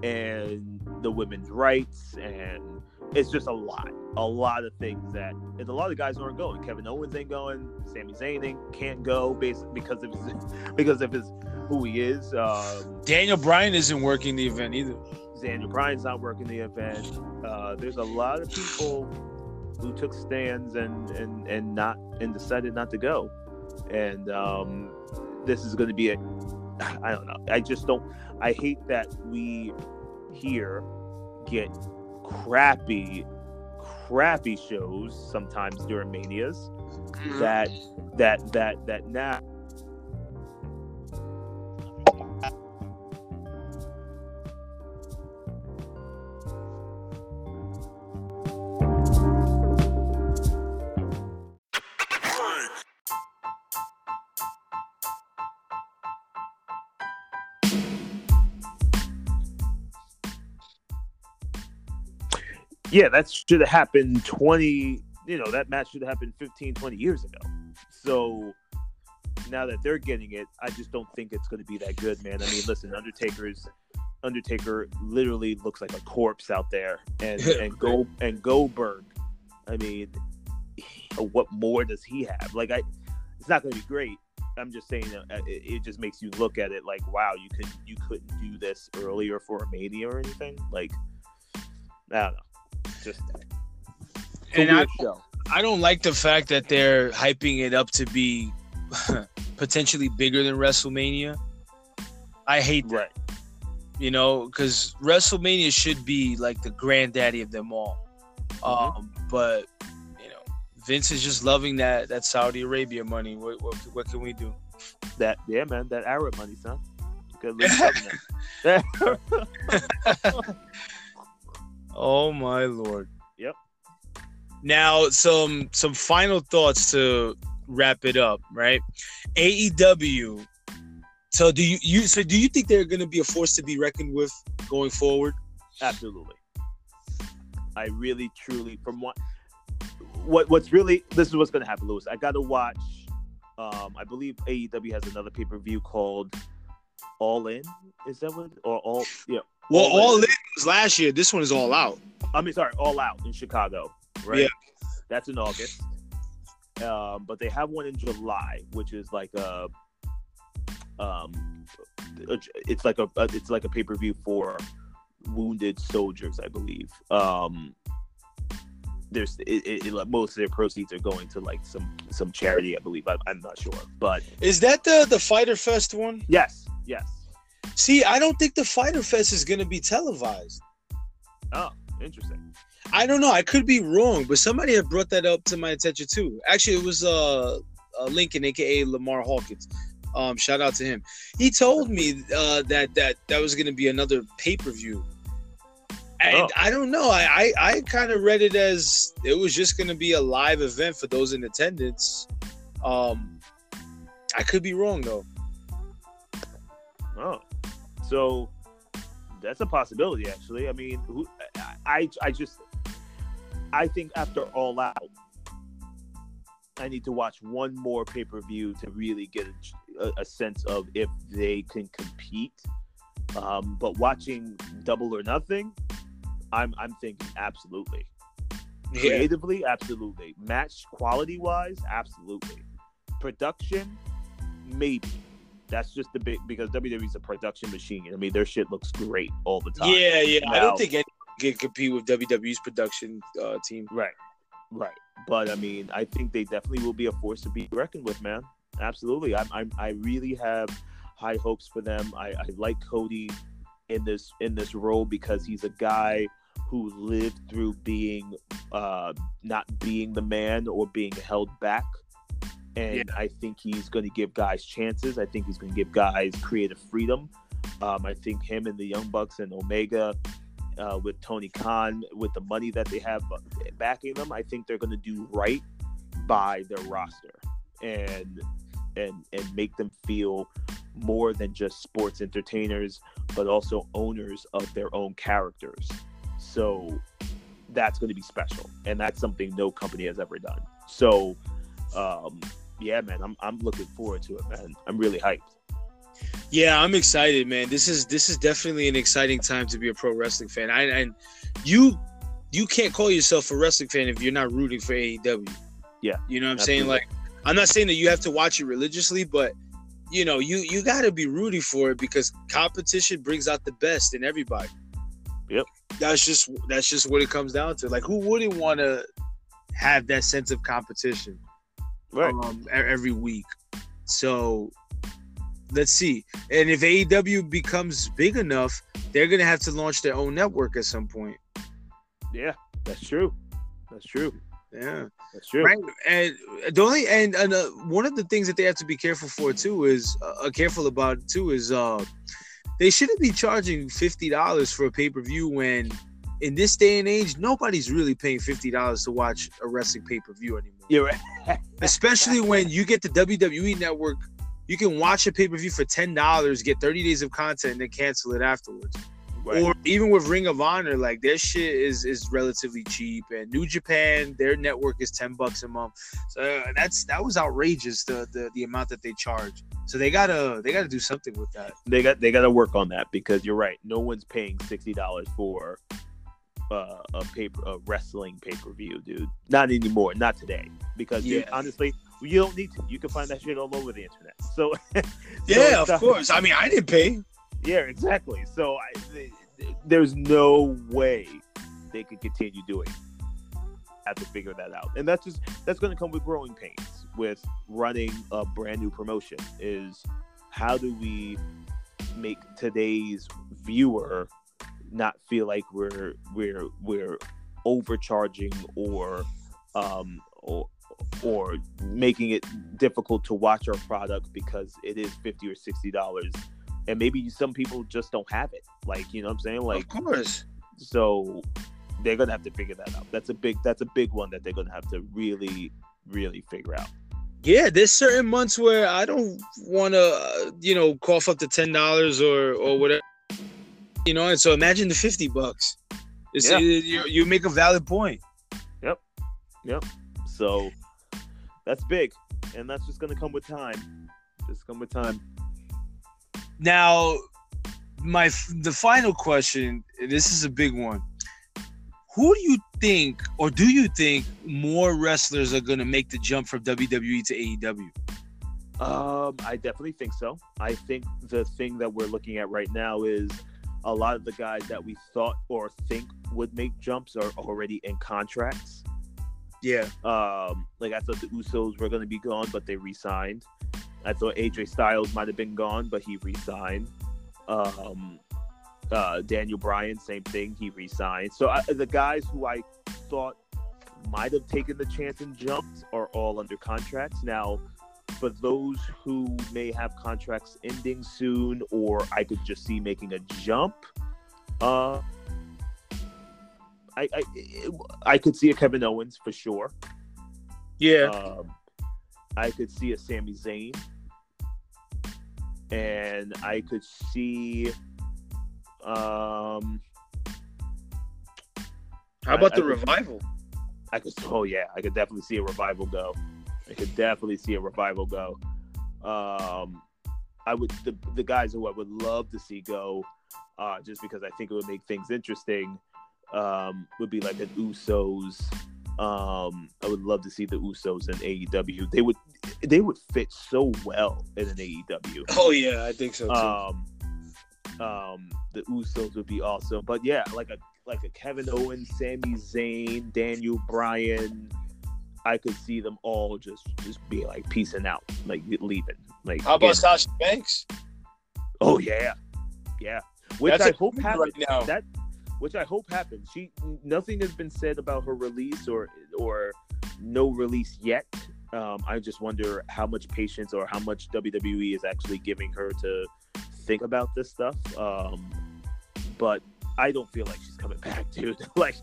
and the women's rights, and it's just a lot, a lot of things that, and a lot of guys aren't going. Kevin Owens ain't going. Sami Zayn ain't, can't go basically because of his, because of his who he is. Um, Daniel Bryan isn't working the event either. Daniel Bryan's not working the event. Uh, there's a lot of people who took stands and and and not and decided not to go, and um, this is going to be a. I don't know. I just don't. I hate that we here get crappy, crappy shows sometimes during manias. Mm-hmm. That that that that now. Yeah, that should have happened 20, you know, that match should have happened 15, 20 years ago. So now that they're getting it, I just don't think it's going to be that good, man. I mean, listen, Undertaker's Undertaker literally looks like a corpse out there, and and go and Goldberg. I mean, what more does he have? Like, I, it's not going to be great. I'm just saying, uh, it, it just makes you look at it like, wow, you could you couldn't do this earlier for a Mania or anything. Like, I don't know, just it's And I- show. I don't like the fact that they're hyping it up to be potentially bigger than WrestleMania. I hate that, Right. you know, because WrestleMania should be like the granddaddy of them all. Mhm. Um, but you know, Vince is just loving that that Saudi Arabia money. What what, what can we do? That yeah, man, that Arab money, son. Good live government. Oh my lord. Yep. Now some some final thoughts to wrap it up, right? AEW. So do you you so do you think they're going to be a force to be reckoned with going forward? Absolutely. I really, truly, from what what what's really this is what's going to happen, Lewis. I got to watch. Um, I believe AEW has another pay per view called All In. Is that what or all? Yeah. Well, All all in was last year. This one is all out. I mean, sorry, All Out in Chicago, right? Yeah. That's in August. Um, but they have one in July, which is like a, um, it's like a, it's like a pay per view for wounded soldiers, I believe. Um, there's it, it, it- most of their proceeds are going to like some some charity, I believe. I, I'm not sure, but Is that the the Fyter Fest one? yes, yes. See, I don't think the Fyter Fest is going to be televised. Oh, interesting. I don't know. I could be wrong, but somebody had brought that up to my attention too. Actually, it was uh, uh Lincoln, aka Lamar Hawkins. Um, shout out to him. He told me uh, that that that was going to be another pay per view, and Oh. I don't know. I I, I kind of read it as it was just going to be a live event for those in attendance. Um, I could be wrong though. Oh, so that's a possibility. Actually, I mean, who, I, I, just, I think after All Out, I need to watch one more pay per view to really get a, a sense of if they can compete. Um, but watching Double or Nothing, I'm, I'm thinking absolutely. Yeah, Creatively, absolutely. Match quality wise, absolutely. Production, maybe. That's just the big because WWE's a production machine. I mean, their shit looks great all the time. yeah, yeah. I don't think anyone can compete with WWE's production uh, team. Right. Right. But I mean, I think they definitely will be a force to be reckoned with, man. Absolutely. I'm, I'm I really have high hopes for them. I, I like Cody in this in this role because he's a guy who lived through being uh not being the man or being held back. And I think he's going to give guys chances. I think he's going to give guys creative freedom. Um, I think him and the Young Bucks and Omega uh, with Tony Khan, with the money that they have backing them, I think they're going to do right by their roster and and and make them feel more than just sports entertainers, but also owners of their own characters. So that's going to be special, and that's something no company has ever done. So, um, yeah, man, I'm I'm looking forward to it, man. I'm really hyped. Yeah, I'm excited, man. This is this is definitely an exciting time to be a pro wrestling fan. I and you you can't call yourself a wrestling fan if you're not rooting for AEW. Yeah, you know what I'm saying? Like, I'm not saying that you have to watch it religiously, but you know, you you got to be rooting for it because competition brings out the best in everybody. Yep. That's just that's just what it comes down to. Like, who wouldn't want to have that sense of competition? Right. um, every week. So let's see. And if AEW becomes big enough, they're gonna have to launch their own network at some point. Yeah, that's true. That's true. Yeah, That's true. right. And the only and, and uh, one of the things that they have to be careful for too is uh, careful about too is uh they shouldn't be charging fifty dollars for a pay per view when in this day and age nobody's really paying fifty dollars to watch a wrestling pay per view anymore. You're right. especially when you get the WWE network, you can watch a pay per view for ten dollars, get thirty days of content, and then cancel it afterwards. Right. Or even with Ring of Honor, like their shit is is relatively cheap, and New Japan, their network is ten bucks a month. So uh, that's that was outrageous the, the the amount that they charge. So they gotta they gotta do something with that. they got they got to work on that because you're right. No one's paying sixty dollars for uh, a paper a wrestling pay per view, dude. Not anymore. Not today. Because dude, honestly, you don't need to. You can find that shit all over the internet. So so Yeah, of course. I mean, I didn't pay. Yeah, exactly. So I, th- th- there's no way they could continue doing. it. Have to figure that out, and that's just that's going to come with growing pains with running a brand new promotion. Is how do we make today's viewer not feel like we're we're we're overcharging or um or or making it difficult to watch our product because it is 50 or 60 dollars. And maybe some people just don't have it. Like you know what i'm saying? Like of course. so they're gonna have to figure that out. That's a big that's a big one that they're gonna have to really really figure out. Yeah, there's certain months where I don't want to, uh, you know, cough up to ten dollars or or whatever. You know, and so imagine the fifty bucks. It's, Yeah. you, you make a valid point. Yep. Yep. So that's big and that's just gonna come with time just come with time Now, my the final question. This is a big one. Who do you think, or do you think, more wrestlers are going to make the jump from WWE to AEW? Um, I definitely think so. I think the thing that we're looking at right now is a lot of the guys that we thought or think would make jumps are already in contracts. Yeah, Um, like I thought the Usos were going to be gone, but they re-signed. I thought AJ Styles might have been gone, but he re-signed. Um, uh, Daniel Bryan, same thing, he re-signed. So I, the guys who I thought might have taken the chance and jumped are all under contracts now. For those who may have contracts ending soon, or I could just see making a jump, uh, I I, I could see a Kevin Owens for sure. Yeah. Um, I could see a Sami Zayn, and I could see. Um, How about I- the I- revival? I could. Oh yeah, I could definitely see a revival go. I could definitely see a revival go. Um, I would the the guys who I would love to see go, uh, just because I think it would make things interesting. Um, would be like an Usos. Um, I would love to see the Usos in AEW. They would they would fit so well in an AEW. Oh yeah, I think so too. Um, um, the Usos would be awesome, but yeah, like a like a Kevin Owens, Sami Zayn, Daniel Bryan, I could see them all just just be like peacing out, like leaving. Like How about Sasha Banks? oh yeah, yeah. Which That's I hope happens. right now. That which I hope happens. She nothing has been said about her release or or no release yet. Um, I just wonder how much patience or how much WWE is actually giving her to think about this stuff. Um, but I don't feel like she's coming back, dude. like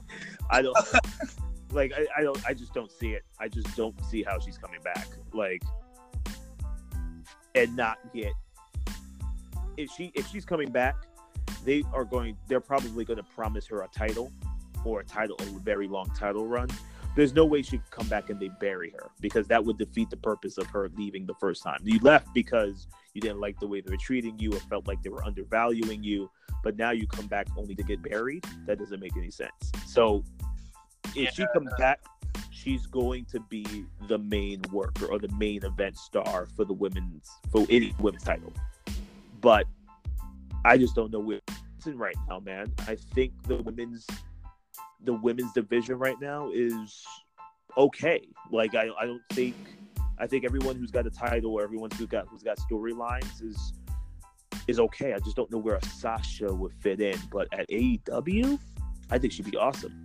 I don't like I, I don't I just don't see it. I just don't see how she's coming back. Like and not get if she if she's coming back, they are going they're probably going to promise her a title or a title a very long title run. There's no way she could come back and they bury her because that would defeat the purpose of her leaving the first time. You left because you didn't like the way they were treating you or felt like they were undervaluing you, but now you come back only to get buried. That doesn't make any sense. So if she comes back, she's going to be the main worker or the main event star for the women's for any women's title. But I just don't know where it's in right now, man. I think the women's the women's division right now is okay. Like I, I don't think I think everyone who's got a title or everyone who's got who's got storylines is is okay. I just don't know where a Sasha would fit in. But at AEW, I think she'd be awesome.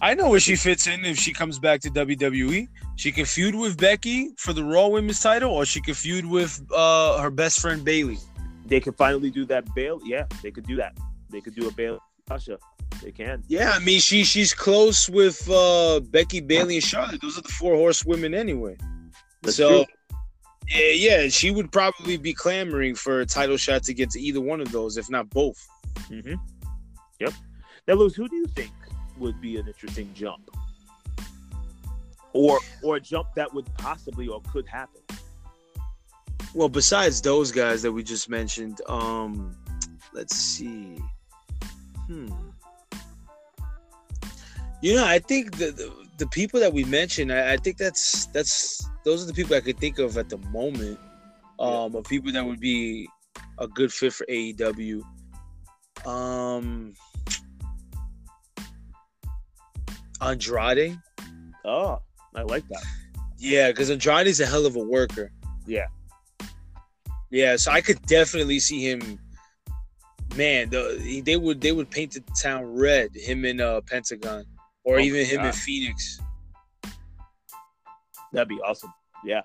I know where she fits in if she comes back to WWE. She can feud with Becky for the Raw Women's title, or she can feud with uh, her best friend Bayley. They can finally do that Bail. Yeah, they could do that. They could do a Bail Sasha. They can. Yeah, I mean she she's close with uh, Becky, Bayley, and Charlotte. Those are the four horsewomen anyway. That's so true. yeah, yeah, she would probably be clamoring for a title shot to get to either one of those, if not both. Mm-hmm. Yep. Now, Lewis, who do you think would be an interesting jump, or or a jump that would possibly or could happen? Well, besides those guys that we just mentioned, um, let's see. Hmm. You know, I think the the, the people that we mentioned, I, I think that's that's those are the people I could think of at the moment. Um, of people that would be a good fit for AEW. Um, Andrade. Oh, I like that. Yeah, because Andrade's a hell of a worker. Yeah. Yeah, so I could definitely see him. Man, the, they would they would paint the town red. Him in uh, Pentagon, or Oh even him in Fenix. That'd be awesome. Yeah,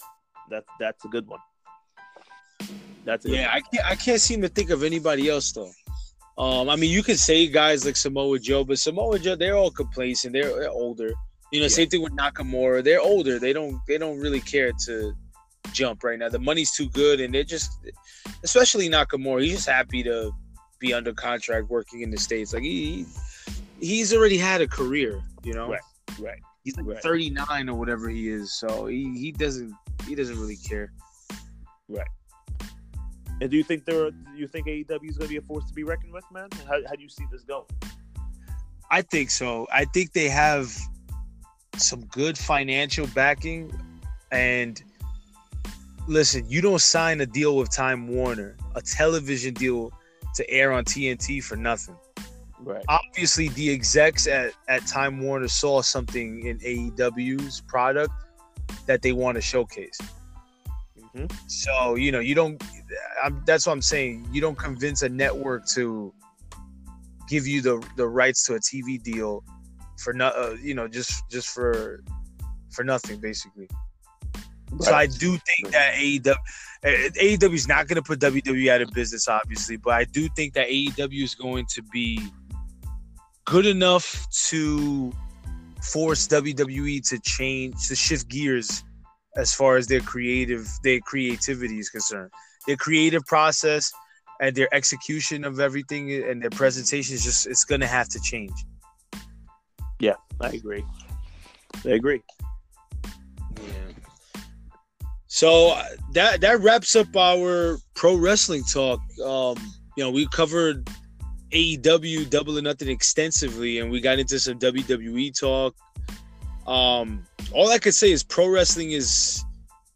that's that's a good one. That's Yeah, I can't I can't seem to think of anybody else though. Um, I mean, you could say guys like Samoa Joe, but Samoa Joe they're all complacent. They're, they're older. You know, Yeah. same thing with Nakamura. They're older. They don't they don't really care to jump right now. The money's too good, and they're just, especially Nakamura. He's just happy to be under contract working in the states. Like he he's already had a career. You know, Right. right. he's like right. 39 or whatever he is. So he, he doesn't he doesn't really care. And do you think there? Do you think AEW is going to be a force to be reckoned with, man? How, how do you see this going? I think so. I think they have some good financial backing. And listen, you don't sign a deal with Time Warner, a television deal to air on TNT for nothing. Right. Obviously, the execs at, at Time Warner saw something in AEW's product that they want to showcase. Hmm So, you know, you don't, I'm, that's what I'm saying. You don't convince a network to give you the, the rights to a TV deal for not uh, you know just just for for nothing basically. So I do think that AEW AEW is not going to put WWE out of business, obviously, but I do think that AEW is going to be good enough to force WWE to change to shift gears as far as their creative their creativity is concerned. Their creative process and their execution of everything and their presentation is just it's going to have to change. Yeah, I agree. I agree. Yeah. So that that wraps up our pro wrestling talk. Um, you know, we covered AEW Double or Nothing extensively, and we got into some WWE talk. Um, all I could say is pro wrestling is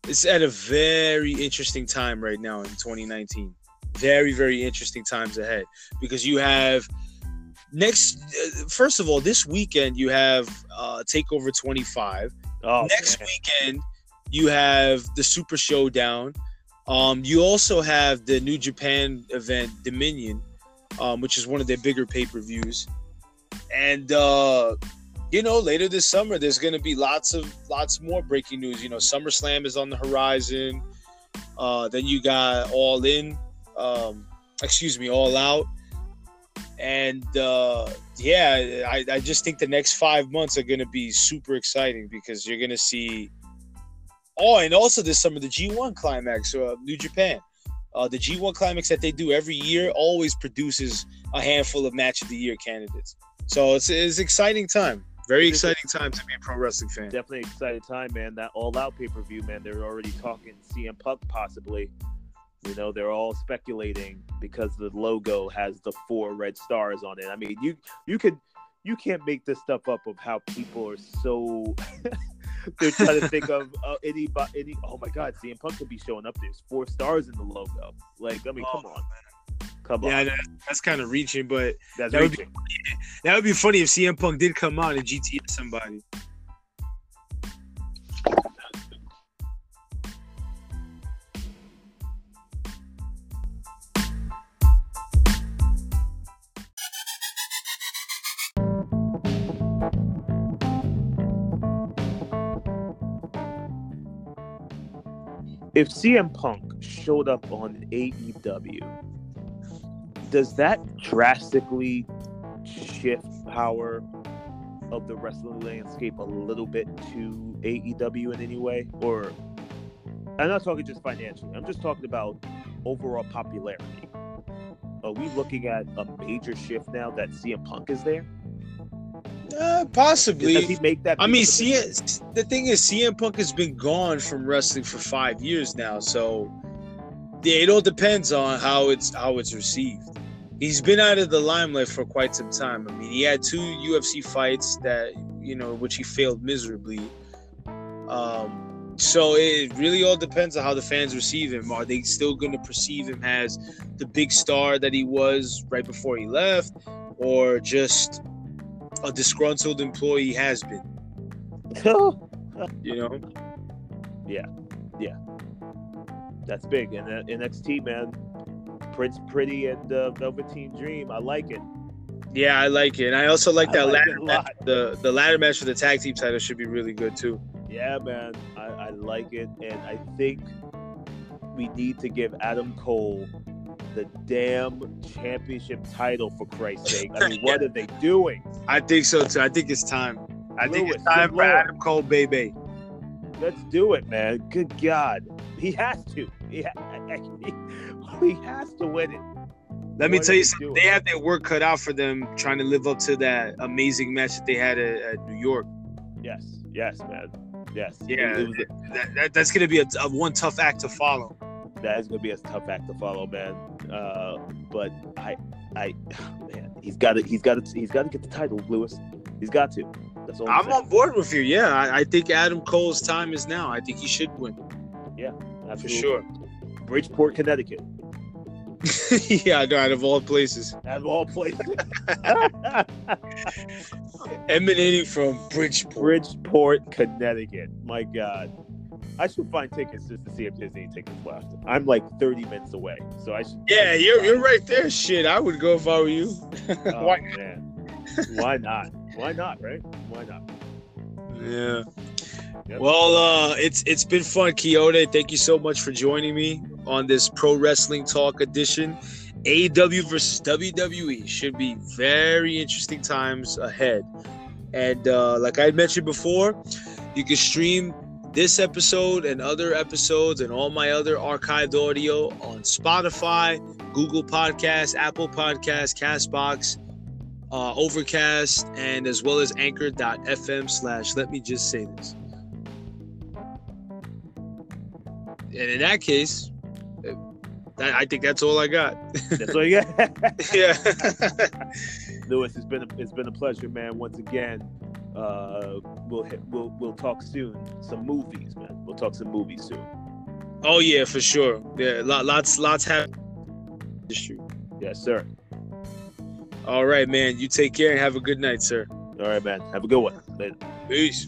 it's at a very interesting time right now in 2019. Very very interesting times ahead because you have next uh, first of all this weekend you have uh takeover 25 Oh, next man. weekend you have the super showdown um you also have the new japan event dominion um which is one of their bigger pay-per-views and uh you know later this summer there's gonna be lots of lots more breaking news you know summerslam is on the horizon uh then you got all in um excuse me all out and uh, yeah, I, I just think the next five months are going to be super exciting because you're going to see. Oh, and also this summer the G1 climax, uh, New Japan, uh, the G1 climax that they do every year always produces a handful of match of the year candidates. So it's it's exciting time, very It is. exciting time to be a pro wrestling fan. Definitely excited time, man. That all out pay per view, man. They're already talking CM Punk possibly. You know, they're all speculating because the logo has the four red stars on it. I mean, you you could you can't make this stuff up of how people are so they're trying to think of uh, any any. Oh my God, CM Punk could be showing up. There's four stars in the logo. Like, I mean, Oh, come on, come on. Yeah, that, that's kind of reaching, but That's that would be- that would be funny if CM Punk did come out and GTS somebody. if CM Punk showed up on AEW, does that drastically shift power of the wrestling landscape a little bit to AEW in any way? Or I'm not talking just financially. I'm just talking about overall popularity. Are we looking at a major shift now that CM Punk is there? Uh, possibly. Does he make that? I mean, CM, the thing is, CM Punk has been gone from wrestling for five years now, so it all depends on how it's how it's received. He's been out of the limelight for quite some time. I mean, he had two UFC fights that you know, which he failed miserably. Um, so it really all depends on how the fans receive him. Are they still going to perceive him as the big star that he was right before he left, or just a disgruntled employee has been? You know. Yeah, yeah. That's big. And NXT, man, Prince Pretty and uh, Velveteen Dream. I like it. Yeah, I like it, and I also like I that like ladder match. The the ladder match for the tag team title should be really good too. Yeah, man, I, I like it, and I think we need to give Adam Cole the damn championship title for Christ's sake. I mean, what are they doing? I think so too. I think it's time. I think it's time for lord. Adam Cole, baby. Let's do it, man. Good God, he has to. He, ha- he has to win it. Let me tell you they something. They have their work cut out for them trying to live up to that amazing match that they had at, at New York. Yes, yes, man. Yes. Yeah. It That, that, that's going to be a, a one tough act to follow. that is gonna be a tough act to follow, man. Uh, but I, I, man, he's got to, he's got to, he's got to get the title, Lewis. He's got to. That's all. I'm, I'm on board with you. Yeah, I, I think Adam Cole's time is now. I think he should win Yeah. for sure. Bridgeport, Connecticut, yeah, I know, out of all places, out of all places. emanating from Bridgeport. Bridgeport, Connecticut. My God. I should find tickets just to see if there's any tickets left. I'm like 30 minutes away, so I should. Yeah, you're you're right there. Shit, I would go if I were you. Oh, Why? man. Why not? Why not, right? Why not? Yeah. Well, uh, it's it's been fun, Quixote. Thank you so much for joining me on this Pro Wrestling Talk edition. AEW versus WWE should be very interesting times ahead. And uh, like I mentioned before, you can stream this episode and other episodes and all my other archived audio on Spotify, Google Podcasts, Apple Podcasts, Castbox, uh, Overcast, and as well as anchor.fm slash let me just say this. And in that case, I think that's all I got. That's all you got. yeah. Lewis, it's been a, it's been a pleasure, man. Once again, uh, we'll hit, we'll we'll talk soon. Some movies, man. We'll talk some movies soon. oh yeah, for sure. Yeah, lo- lots lots have history. Yes, sir. All right, man. You take care and have a good night, sir. All right, man. Have a good one. Later. Peace.